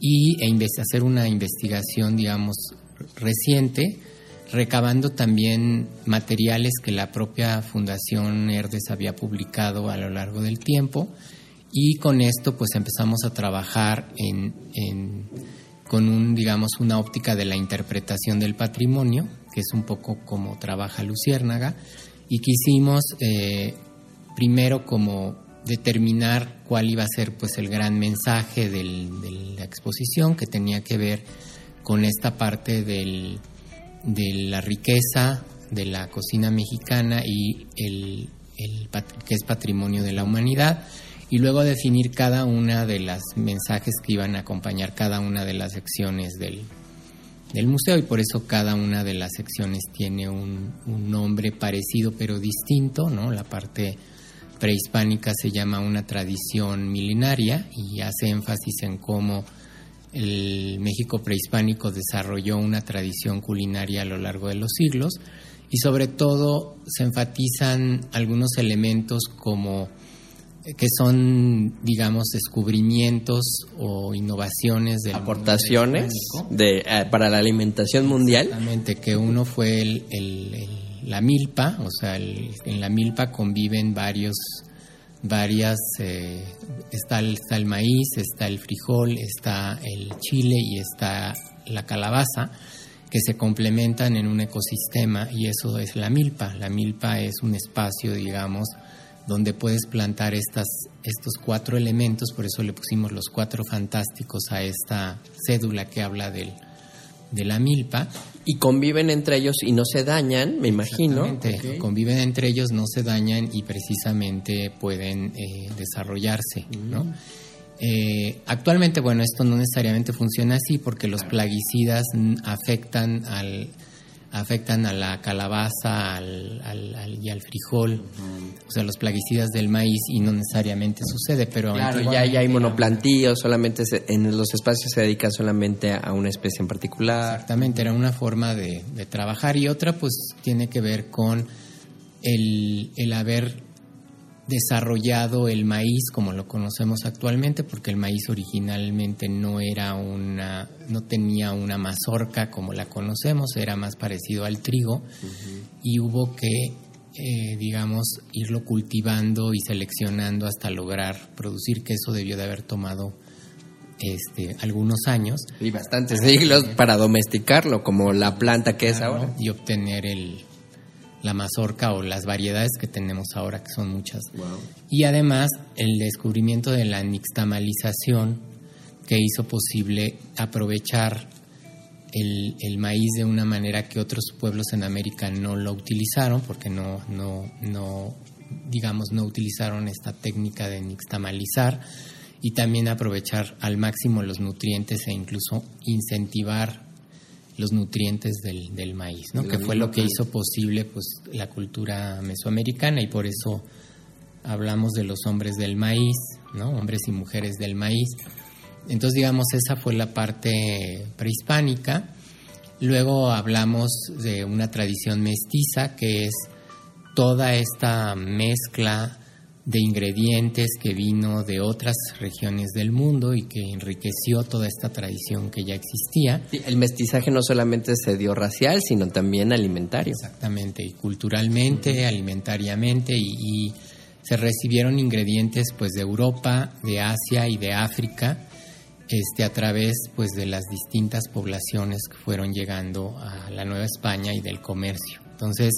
y e hacer una investigación digamos reciente recabando también materiales que la propia Fundación Herdes había publicado a lo largo del tiempo. Y con esto pues empezamos a trabajar en, en con un, digamos, una óptica de la interpretación del patrimonio, que es un poco como trabaja Luciérnaga, y quisimos eh, primero como determinar cuál iba a ser pues el gran mensaje del, de la exposición, que tenía que ver con esta parte del, de la riqueza de la cocina mexicana y el, que es patrimonio de la humanidad y luego definir cada una de las mensajes que iban a acompañar cada una de las secciones del, del museo y por eso cada una de las secciones tiene un, un, nombre parecido pero distinto, ¿no? La parte prehispánica se llama una tradición milenaria y hace énfasis en cómo el México prehispánico desarrolló una tradición culinaria a lo largo de los siglos y sobre todo se enfatizan algunos elementos como que son, digamos, descubrimientos o innovaciones de aportaciones de, eh, para la alimentación mundial. Exactamente, que uno fue el, el, el, la milpa, o sea, en la milpa conviven varios, varias, eh, está, el, está el maíz, está el frijol, está el chile y está la calabaza que se complementan en un ecosistema y eso es la milpa. La milpa es un espacio, digamos, donde puedes plantar estas, estos cuatro elementos, por eso le pusimos los cuatro fantásticos a esta cédula que habla del, de la milpa. Y conviven entre ellos y no se dañan, me imagino. Okay. Conviven entre ellos, no se dañan y precisamente pueden eh, desarrollarse, -huh. ¿no? Eh, actualmente, bueno, esto no necesariamente funciona así porque los plaguicidas afectan al afectan a la calabaza al, al, al, y al frijol, o sea, los plaguicidas del maíz y no necesariamente sucede, pero claro, ya, ya hay monoplantíos, solamente se, en los espacios se dedica solamente a una especie en particular. Exactamente, era una forma de, de trabajar y otra pues tiene que ver con el, el haber desarrollado el maíz como lo conocemos actualmente porque el maíz originalmente no era una no tenía una mazorca como la conocemos era más parecido al trigo uh -huh. y hubo que eh, digamos, irlo cultivando y seleccionando hasta lograr producir, que eso debió de haber tomado este, algunos años. Y bastantes siglos para domesticarlo, como la planta que es ahora. Y obtener el, la mazorca o las variedades que tenemos ahora, que son muchas. Y además el descubrimiento de la nixtamalización que hizo posible aprovechar el, el, maíz de una manera que otros pueblos en América no lo utilizaron, porque no, no, no digamos, no utilizaron esta técnica de nixtamalizar y también aprovechar al máximo los nutrientes e incluso incentivar los nutrientes del, del maíz, ¿no? que fue lo que hizo posible pues la cultura mesoamericana y por eso hablamos de los hombres del maíz, ¿no? hombres y mujeres del maíz. Entonces, digamos, esa fue la parte prehispánica. Luego hablamos de una tradición mestiza, que es toda esta mezcla de ingredientes que vino de otras regiones del mundo y que enriqueció toda esta tradición que ya existía. el mestizaje no solamente se dio racial, sino también alimentario. Exactamente, y culturalmente, alimentariamente, y, y, se recibieron ingredientes pues de Europa, de Asia y de África, este, a través pues de las distintas poblaciones que fueron llegando a la Nueva España y del comercio. Entonces,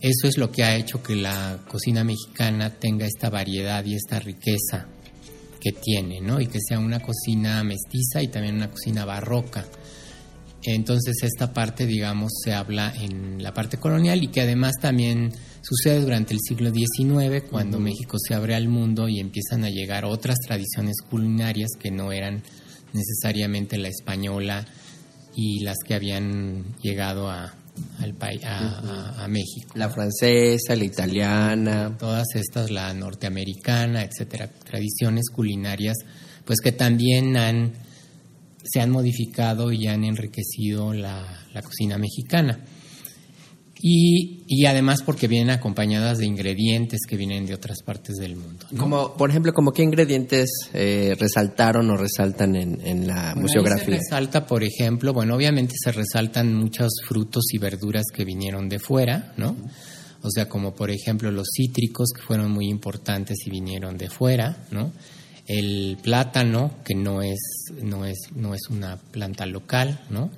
eso es lo que ha hecho que la cocina mexicana tenga esta variedad y esta riqueza que tiene, ¿no? Y que sea una cocina mestiza y también una cocina barroca. Entonces esta parte, digamos, se habla en la parte colonial y que además también sucede durante el siglo XIX, cuando México se abre al mundo y empiezan a llegar otras tradiciones culinarias que no eran necesariamente la española y las que habían llegado a, al país, a, a, México. La francesa, la italiana. Todas estas, la norteamericana, etcétera. Tradiciones culinarias, pues que también han, se han modificado y han enriquecido la, la cocina mexicana. Y, y, además porque vienen acompañadas de ingredientes que vienen de otras partes del mundo. ¿no? Como, por ejemplo, como qué ingredientes eh, resaltaron o resaltan en, en la bueno, museografía. Se resalta, por ejemplo, bueno, obviamente se resaltan muchos frutos y verduras que vinieron de fuera, ¿no? O sea, como por ejemplo los cítricos que fueron muy importantes y vinieron de fuera, ¿no? El plátano que no es no es no es una planta local, ¿no?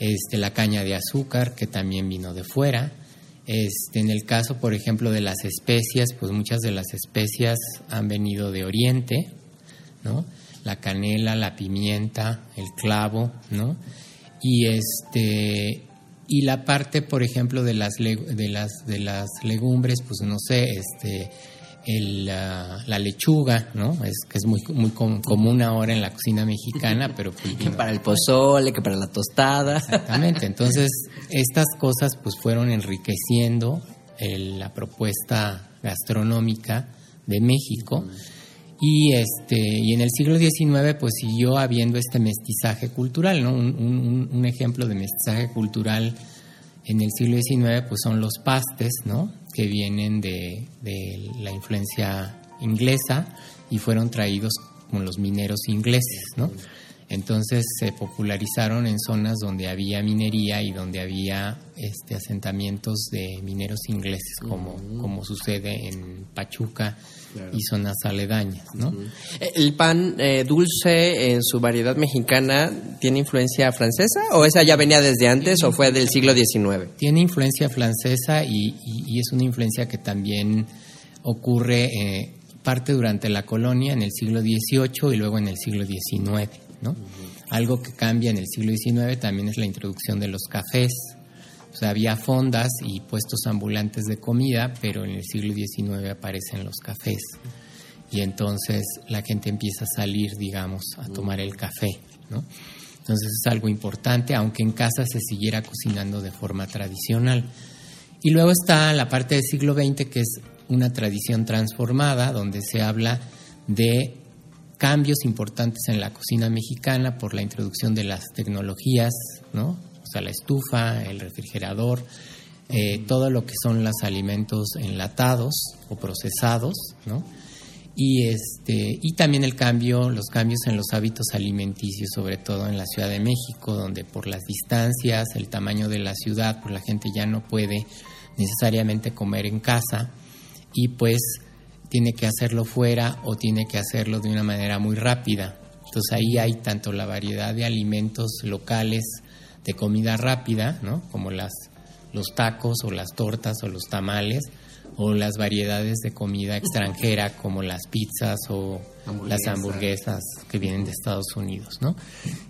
Este, la caña de azúcar, que también vino de fuera. Este, en el caso, por ejemplo, de las especias, pues muchas de las especias han venido de Oriente, ¿no? La canela, la pimienta, el clavo, ¿no? Y este y la parte, por ejemplo, de las de las de las legumbres, pues no sé, este el, la lechuga, ¿no? Es que es muy muy com común ahora en la cocina mexicana, pero pues, que para el pozole, que para la tostada. Exactamente. Entonces, estas cosas pues fueron enriqueciendo el, la propuesta gastronómica de México. Y este y en el siglo XIX pues siguió habiendo este mestizaje cultural, ¿no? Un, un, un ejemplo de mestizaje cultural en el siglo XIX pues son los pastes, ¿no? Que vienen de, de, la influencia inglesa y fueron traídos con los mineros ingleses, ¿no? Entonces se popularizaron en zonas donde había minería y donde había este, asentamientos de mineros ingleses, como, como sucede en Pachuca claro. y zonas aledañas. ¿no? ¿El pan eh, dulce en su variedad mexicana tiene influencia francesa o esa ya venía desde antes o fue del siglo XIX? Tiene influencia francesa y, y, y es una influencia que también ocurre eh, parte durante la colonia en el siglo XVIII y luego en el siglo XIX. Algo que cambia en el siglo XIX también es la introducción de los cafés. O sea, había fondas y puestos ambulantes de comida, pero en el siglo XIX aparecen los cafés. Y entonces la gente empieza a salir, digamos, a tomar el café. Entonces es algo importante, aunque en casa se siguiera cocinando de forma tradicional. Y luego está la parte del siglo XX, que es una tradición transformada, donde se habla de cambios importantes en la cocina mexicana por la introducción de las tecnologías, ¿no? O sea, la estufa, el refrigerador, eh, todo lo que son los alimentos enlatados o procesados, ¿no? Y, este, y también el cambio, los cambios en los hábitos alimenticios, sobre todo en la Ciudad de México, donde por las distancias, el tamaño de la ciudad, pues la gente ya no puede necesariamente comer en casa y pues tiene que hacerlo fuera o tiene que hacerlo de una manera muy rápida. Entonces ahí hay tanto la variedad de alimentos locales de comida rápida, ¿no? Como las los tacos o las tortas o los tamales o las variedades de comida extranjera como las pizzas o las hamburguesas que vienen de Estados Unidos, ¿no?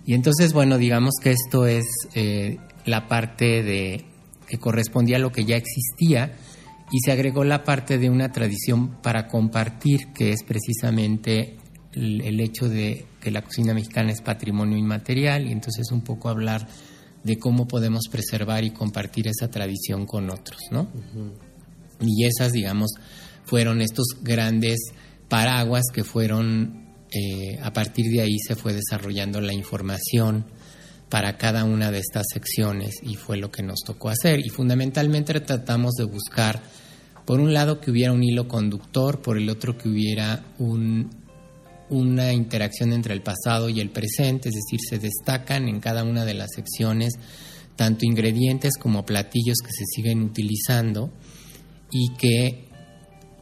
Y entonces, bueno, digamos que esto es eh, la parte de que correspondía a lo que ya existía y se agregó la parte de una tradición para compartir, que es precisamente el, el hecho de que la cocina mexicana es patrimonio inmaterial y entonces un poco hablar de cómo podemos preservar y compartir esa tradición con otros, ¿no? Y esas, digamos, fueron estos grandes paraguas que fueron, eh, a partir de ahí se fue desarrollando la información para cada una de estas secciones y fue lo que nos tocó hacer. Y fundamentalmente tratamos de buscar, por un lado, que hubiera un hilo conductor, por el otro, que hubiera un, una interacción entre el pasado y el presente, es decir, se destacan en cada una de las secciones tanto ingredientes como platillos que se siguen utilizando y que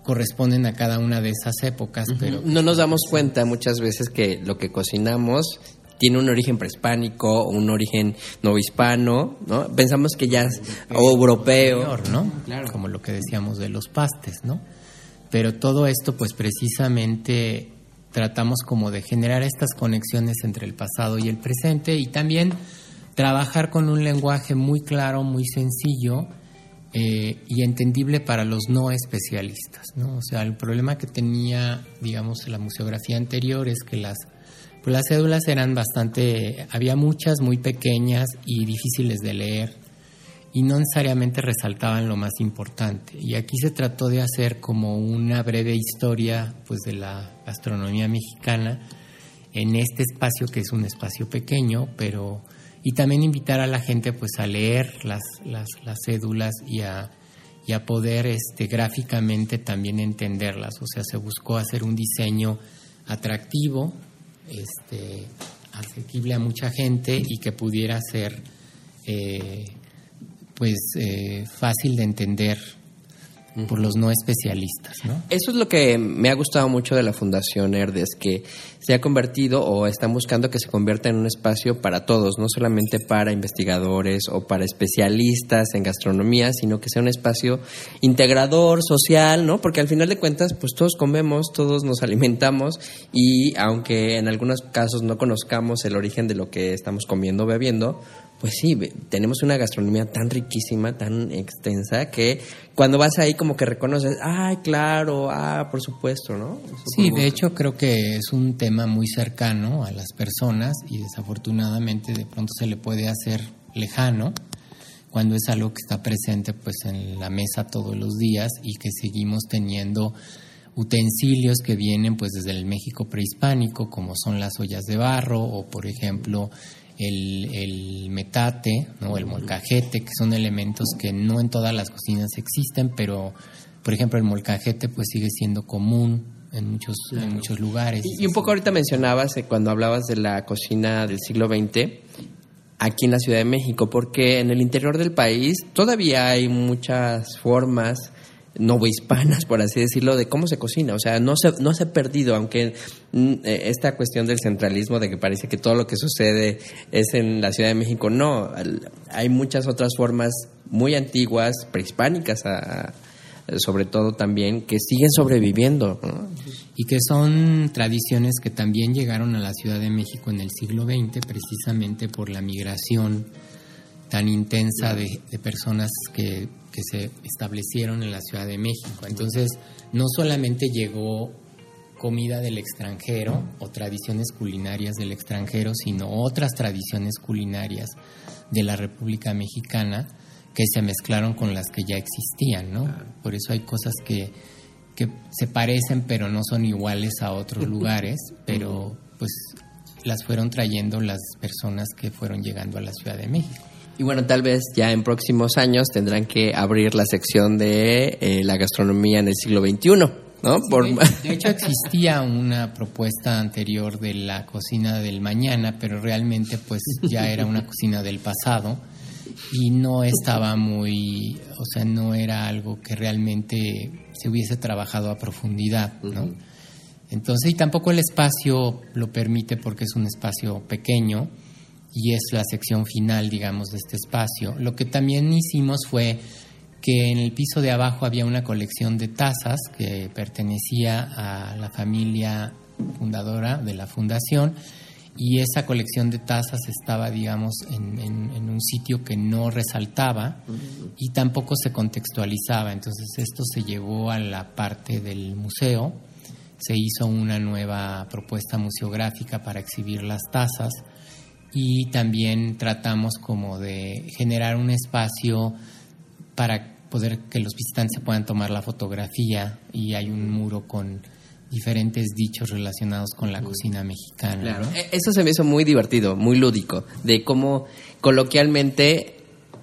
corresponden a cada una de esas épocas, pero No nos damos cuenta muchas veces que lo que cocinamos tiene un origen prehispánico, un origen novohispano, ¿no? Pensamos que ya es europeo, ¿no? Como lo que decíamos de los pastes, ¿no? Pero todo esto, pues precisamente tratamos como de generar estas conexiones entre el pasado y el presente y también trabajar con un lenguaje muy claro, muy sencillo eh, y entendible para los no especialistas, ¿no? O sea, el problema que tenía, digamos, la museografía anterior es que las pues las cédulas eran bastante, había muchas muy pequeñas y difíciles de leer y no necesariamente resaltaban lo más importante. Y aquí se trató de hacer como una breve historia pues de la gastronomía mexicana en este espacio que es un espacio pequeño, pero y también invitar a la gente pues a leer las, las, las cédulas y a, y a poder este, gráficamente también entenderlas. O sea, se buscó hacer un diseño atractivo, este, asequible a mucha gente y que pudiera ser eh, pues eh, fácil de entender por los no especialistas, ¿no? Eso es lo que me ha gustado mucho de la Fundación Herdes, que se ha convertido o están buscando que se convierta en un espacio para todos, no solamente para investigadores o para especialistas en gastronomía, sino que sea un espacio integrador, social, ¿no? Porque al final de cuentas, pues todos comemos, todos nos alimentamos y aunque en algunos casos no conozcamos el origen de lo que estamos comiendo o bebiendo, pues sí, tenemos una gastronomía tan riquísima, tan extensa, que cuando vas ahí como que reconoces, ay, claro, ah, por supuesto, ¿no? Sí, de hecho creo que es un tema muy cercano a las personas y desafortunadamente de pronto se le puede hacer lejano cuando es algo que está presente pues en la mesa todos los días y que seguimos teniendo utensilios que vienen pues desde el México prehispánico como son las ollas de barro o por ejemplo el, el metate ¿no? el molcajete que son elementos que no en todas las cocinas existen pero por ejemplo el molcajete pues sigue siendo común en muchos en muchos lugares. Y, y un poco ahorita mencionabas eh, cuando hablabas de la cocina del siglo XX aquí en la Ciudad de México, porque en el interior del país todavía hay muchas formas novohispanas, por así decirlo, de cómo se cocina. O sea, no se, no se ha perdido, aunque mm, eh, esta cuestión del centralismo, de que parece que todo lo que sucede es en la Ciudad de México, no. Hay muchas otras formas muy antiguas, prehispánicas, sobre todo también, que siguen sobreviviendo. y que son tradiciones que también llegaron a la Ciudad de México en el siglo XX precisamente por la migración tan intensa de, de personas que, que se establecieron en la Ciudad de México. Entonces, no solamente llegó comida del extranjero o tradiciones culinarias del extranjero, sino otras tradiciones culinarias de la República Mexicana que se mezclaron con las que ya existían, ¿no? Por eso hay cosas que, que se parecen pero no son iguales a otros lugares, pero pues las fueron trayendo las personas que fueron llegando a la Ciudad de México. Y bueno, tal vez ya en próximos años tendrán que abrir la sección de eh, la gastronomía en el siglo XXI, ¿no? Por- De, de hecho, existía una propuesta anterior de la cocina del mañana, pero realmente pues ya era una cocina del pasado y no estaba muy, o sea, no era algo que realmente se hubiese trabajado a profundidad, ¿no? Entonces, y tampoco el espacio lo permite porque es un espacio pequeño y es la sección final, digamos, de este espacio. Lo que también hicimos fue que en el piso de abajo había una colección de tazas que pertenecía a la familia fundadora de la fundación y esa colección de tazas estaba, digamos, en, un sitio que no resaltaba y tampoco se contextualizaba. Entonces esto se llevó a la parte del museo, se hizo una nueva propuesta museográfica para exhibir las tazas y también tratamos como de generar un espacio para poder que los visitantes se puedan tomar la fotografía y hay un muro con diferentes dichos relacionados con la cocina mexicana. Claro. ¿no? E- Eso se me hizo muy divertido, muy lúdico, de cómo coloquialmente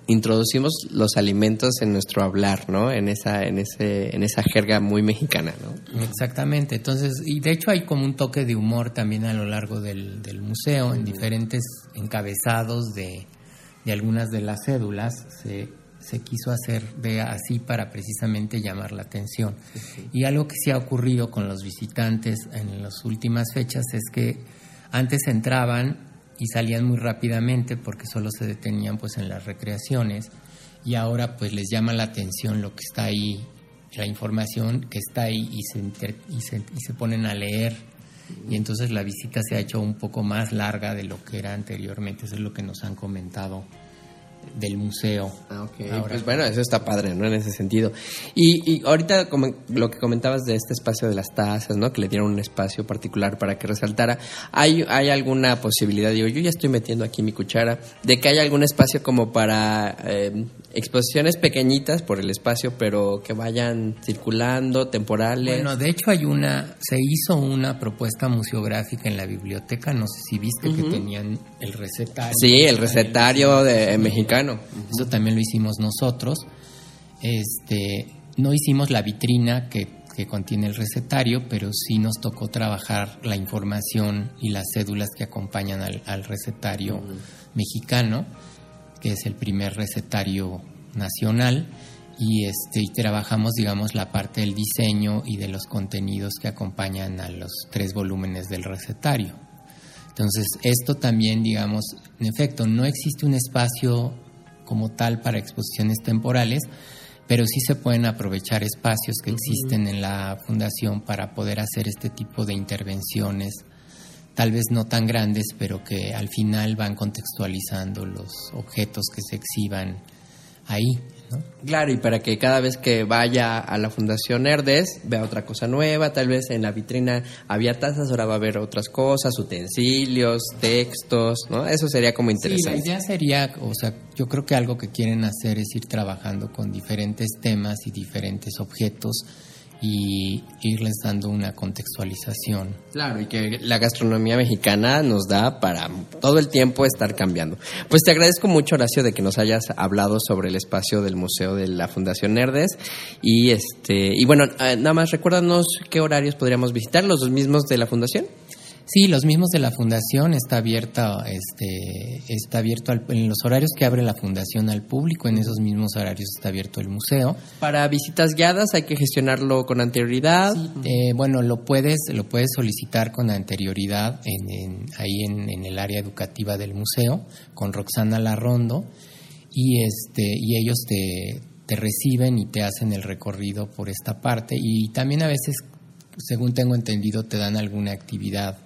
introducimos los alimentos en nuestro hablar, ¿no? En esa, en ese, en esa jerga muy mexicana, ¿no? Exactamente, entonces, y de hecho hay como un toque de humor también a lo largo del, del museo, en diferentes encabezados de, de algunas de las cédulas, se, se quiso hacer de así para precisamente llamar la atención. Y algo que sí ha ocurrido con los visitantes en las últimas fechas es que antes entraban y salían muy rápidamente porque solo se detenían pues en las recreaciones. Y ahora pues les llama la atención lo que está ahí la información que está ahí y se, inter- y se, y se ponen a leer. Y entonces la visita se ha hecho un poco más larga de lo que era anteriormente eso es lo que nos han comentado del museo Ahora- Pues bueno, eso está padre, ¿no? En ese sentido. Y, y ahorita como lo que comentabas de este espacio de las tazas, ¿no? Que le dieron un espacio particular para que resaltara. ¿Hay, hay alguna posibilidad, digo, yo ya estoy metiendo aquí mi cuchara, de que haya algún espacio como para eh, exposiciones pequeñitas por el espacio, pero que vayan circulando, temporales? Bueno, de hecho hay una, se hizo una propuesta museográfica en la biblioteca, no sé si viste que tenían el recetario. Sí, el recetario de mexicano. Eso también lo hicimos nosotros. Este, no hicimos la vitrina que, que contiene el recetario, pero sí nos tocó trabajar la información y las cédulas que acompañan al, al recetario mexicano, que es el primer recetario nacional. Y, este, y trabajamos, digamos, la parte del diseño y de los contenidos que acompañan a los tres volúmenes del recetario. Entonces, esto también, digamos, en efecto, no existe un espacio como tal para exposiciones temporales, pero sí se pueden aprovechar espacios que existen en la fundación para poder hacer este tipo de intervenciones, tal vez no tan grandes, pero que al final van contextualizando los objetos que se exhiban ahí. ¿No? Claro, y para que cada vez que vaya a la Fundación Herdes vea otra cosa nueva, tal vez en la vitrina había tazas, ahora va a haber otras cosas, utensilios, textos, ¿no? Eso sería como Sí, la interesante. idea sería, o sea, yo creo que algo que quieren hacer es ir trabajando con diferentes temas y diferentes objetos y irles dando una contextualización. Claro, y que la gastronomía mexicana nos da para todo el tiempo estar cambiando. Pues te agradezco mucho, Horacio, de que nos hayas hablado sobre el espacio del Museo de la Fundación Nerdes. Y este y bueno, eh, nada más recuérdanos qué horarios podríamos visitar, los mismos de la Fundación. Sí, los mismos de la fundación está abierta, este, está abierto al- en los horarios que abre la fundación al público, en esos mismos horarios está abierto el museo. Para visitas guiadas hay que gestionarlo con anterioridad. Eh, bueno, lo puedes, lo puedes solicitar con anterioridad en, en- ahí en, en el área educativa del museo con Roxana Larrondo y este y ellos te, te reciben y te hacen el recorrido por esta parte y también a veces, según tengo entendido, te dan alguna actividad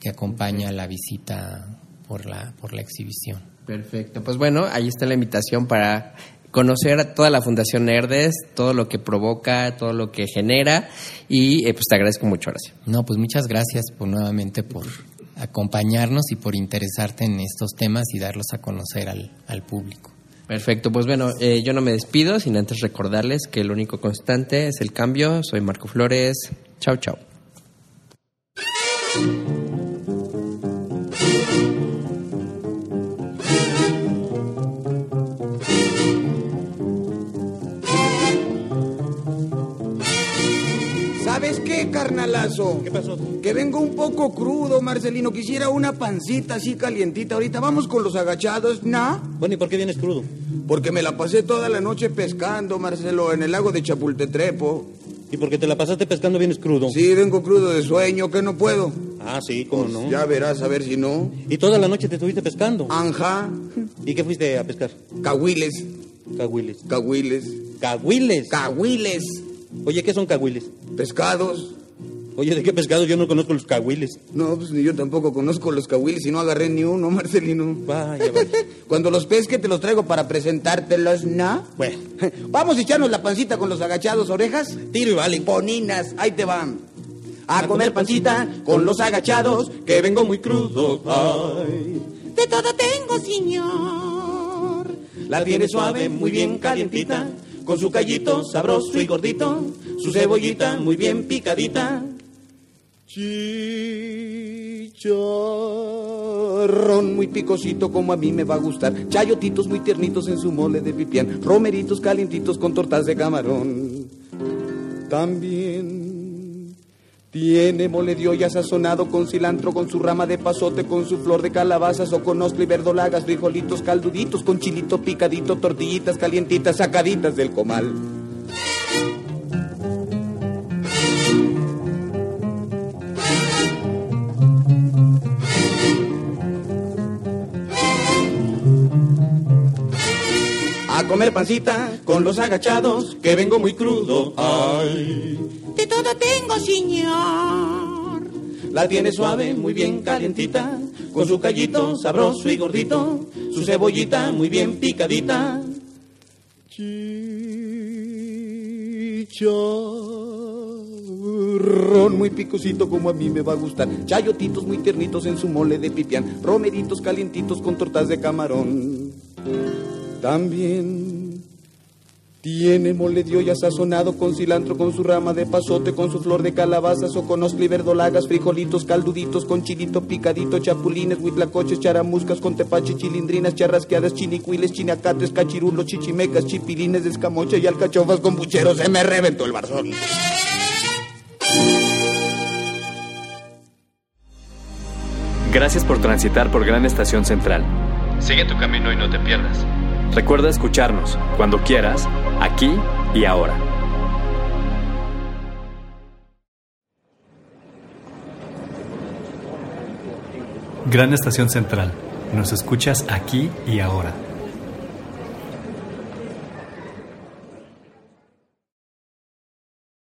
que acompaña la visita por la por la exhibición. Perfecto. Pues bueno, ahí está la invitación para conocer a toda la Fundación Nerdes, todo lo que provoca, todo lo que genera y eh, pues te agradezco mucho, Horacio. No, pues muchas gracias por nuevamente por acompañarnos y por interesarte en estos temas y darlos a conocer al, al público. Perfecto, pues bueno, eh, yo no me despido sin antes recordarles que el único constante es el cambio. Soy Marco Flores. Chao, chao. ¿Sabes qué, carnalazo? ¿Qué pasó? Que vengo un poco crudo, Marcelino. Quisiera una pancita así calientita. Ahorita vamos con los agachados, ¿no? Bueno, ¿y por qué vienes crudo? Porque me la pasé toda la noche pescando, Marcelo, en el lago de Chapultetrepo. ¿Y por qué te la pasaste pescando vienes crudo? Sí, vengo crudo de sueño, que no puedo. Ah, sí, cómo Pues no. Ya verás, a ver si no. ¿Y toda la noche te estuviste pescando? Anja, ¿Y qué fuiste a pescar? cahuiles, Cahuiles. cahuiles, ¿Cahuiles? cahuiles, Oye, ¿qué son cahuiles? pescados. Oye, ¿de qué pescado? Yo no conozco los cahuiles. No, pues ni yo tampoco conozco los cahuiles y no agarré ni uno, Marcelino. Vaya, vaya. Cuando los pesque te los traigo para presentártelos, ¿no? Bueno, Vamos a echarnos la pancita con los agachados, orejas. tiro y vale. Poninas, ahí te van. A comer pancita con los agachados, que vengo muy crudo. Ay. De todo tengo, señor. La tiene suave, muy bien calientita, con su callito sabroso y gordito, su cebollita muy bien picadita. Chicharrón muy picosito como a mí me va a gustar, chayotitos muy tiernitos en su mole de pipián, romeritos calientitos con tortas de camarón. También tiene mole de olla sazonado con cilantro, con su rama de pasote, con su flor de calabazas o con ostra y verdolagas, frijolitos calduditos, con chilito picadito, tortillitas calientitas sacaditas del comal. Comer pancita con los agachados, que vengo muy crudo. Ay. De todo tengo, señor. La tiene suave, muy bien calientita, con su callito sabroso y gordito, su cebollita muy bien picadita. Chicharrón muy picosito como a mí me va a gustar, chayotitos muy tiernitos en su mole de pipián, romeritos calientitos con tortas de camarón. También tiene mole de olla sazonado con cilantro, con su rama de pasote, con su flor de calabazas o con osli verdolagas, frijolitos calduditos, con chilito picadito, chapulines, huitlacoches, charamuscas, con tepache, chilindrinas, charrasqueadas, chinicuiles, chinacates, cachirulos, chichimecas, chipilines escamocha y alcachofas con pucheros. Se me reventó el barzón. Gracias por transitar por Gran Estación Central. Sigue tu camino y no te pierdas. Recuerda escucharnos cuando quieras, aquí y ahora. Gran Estación Central. Nos escuchas aquí y ahora.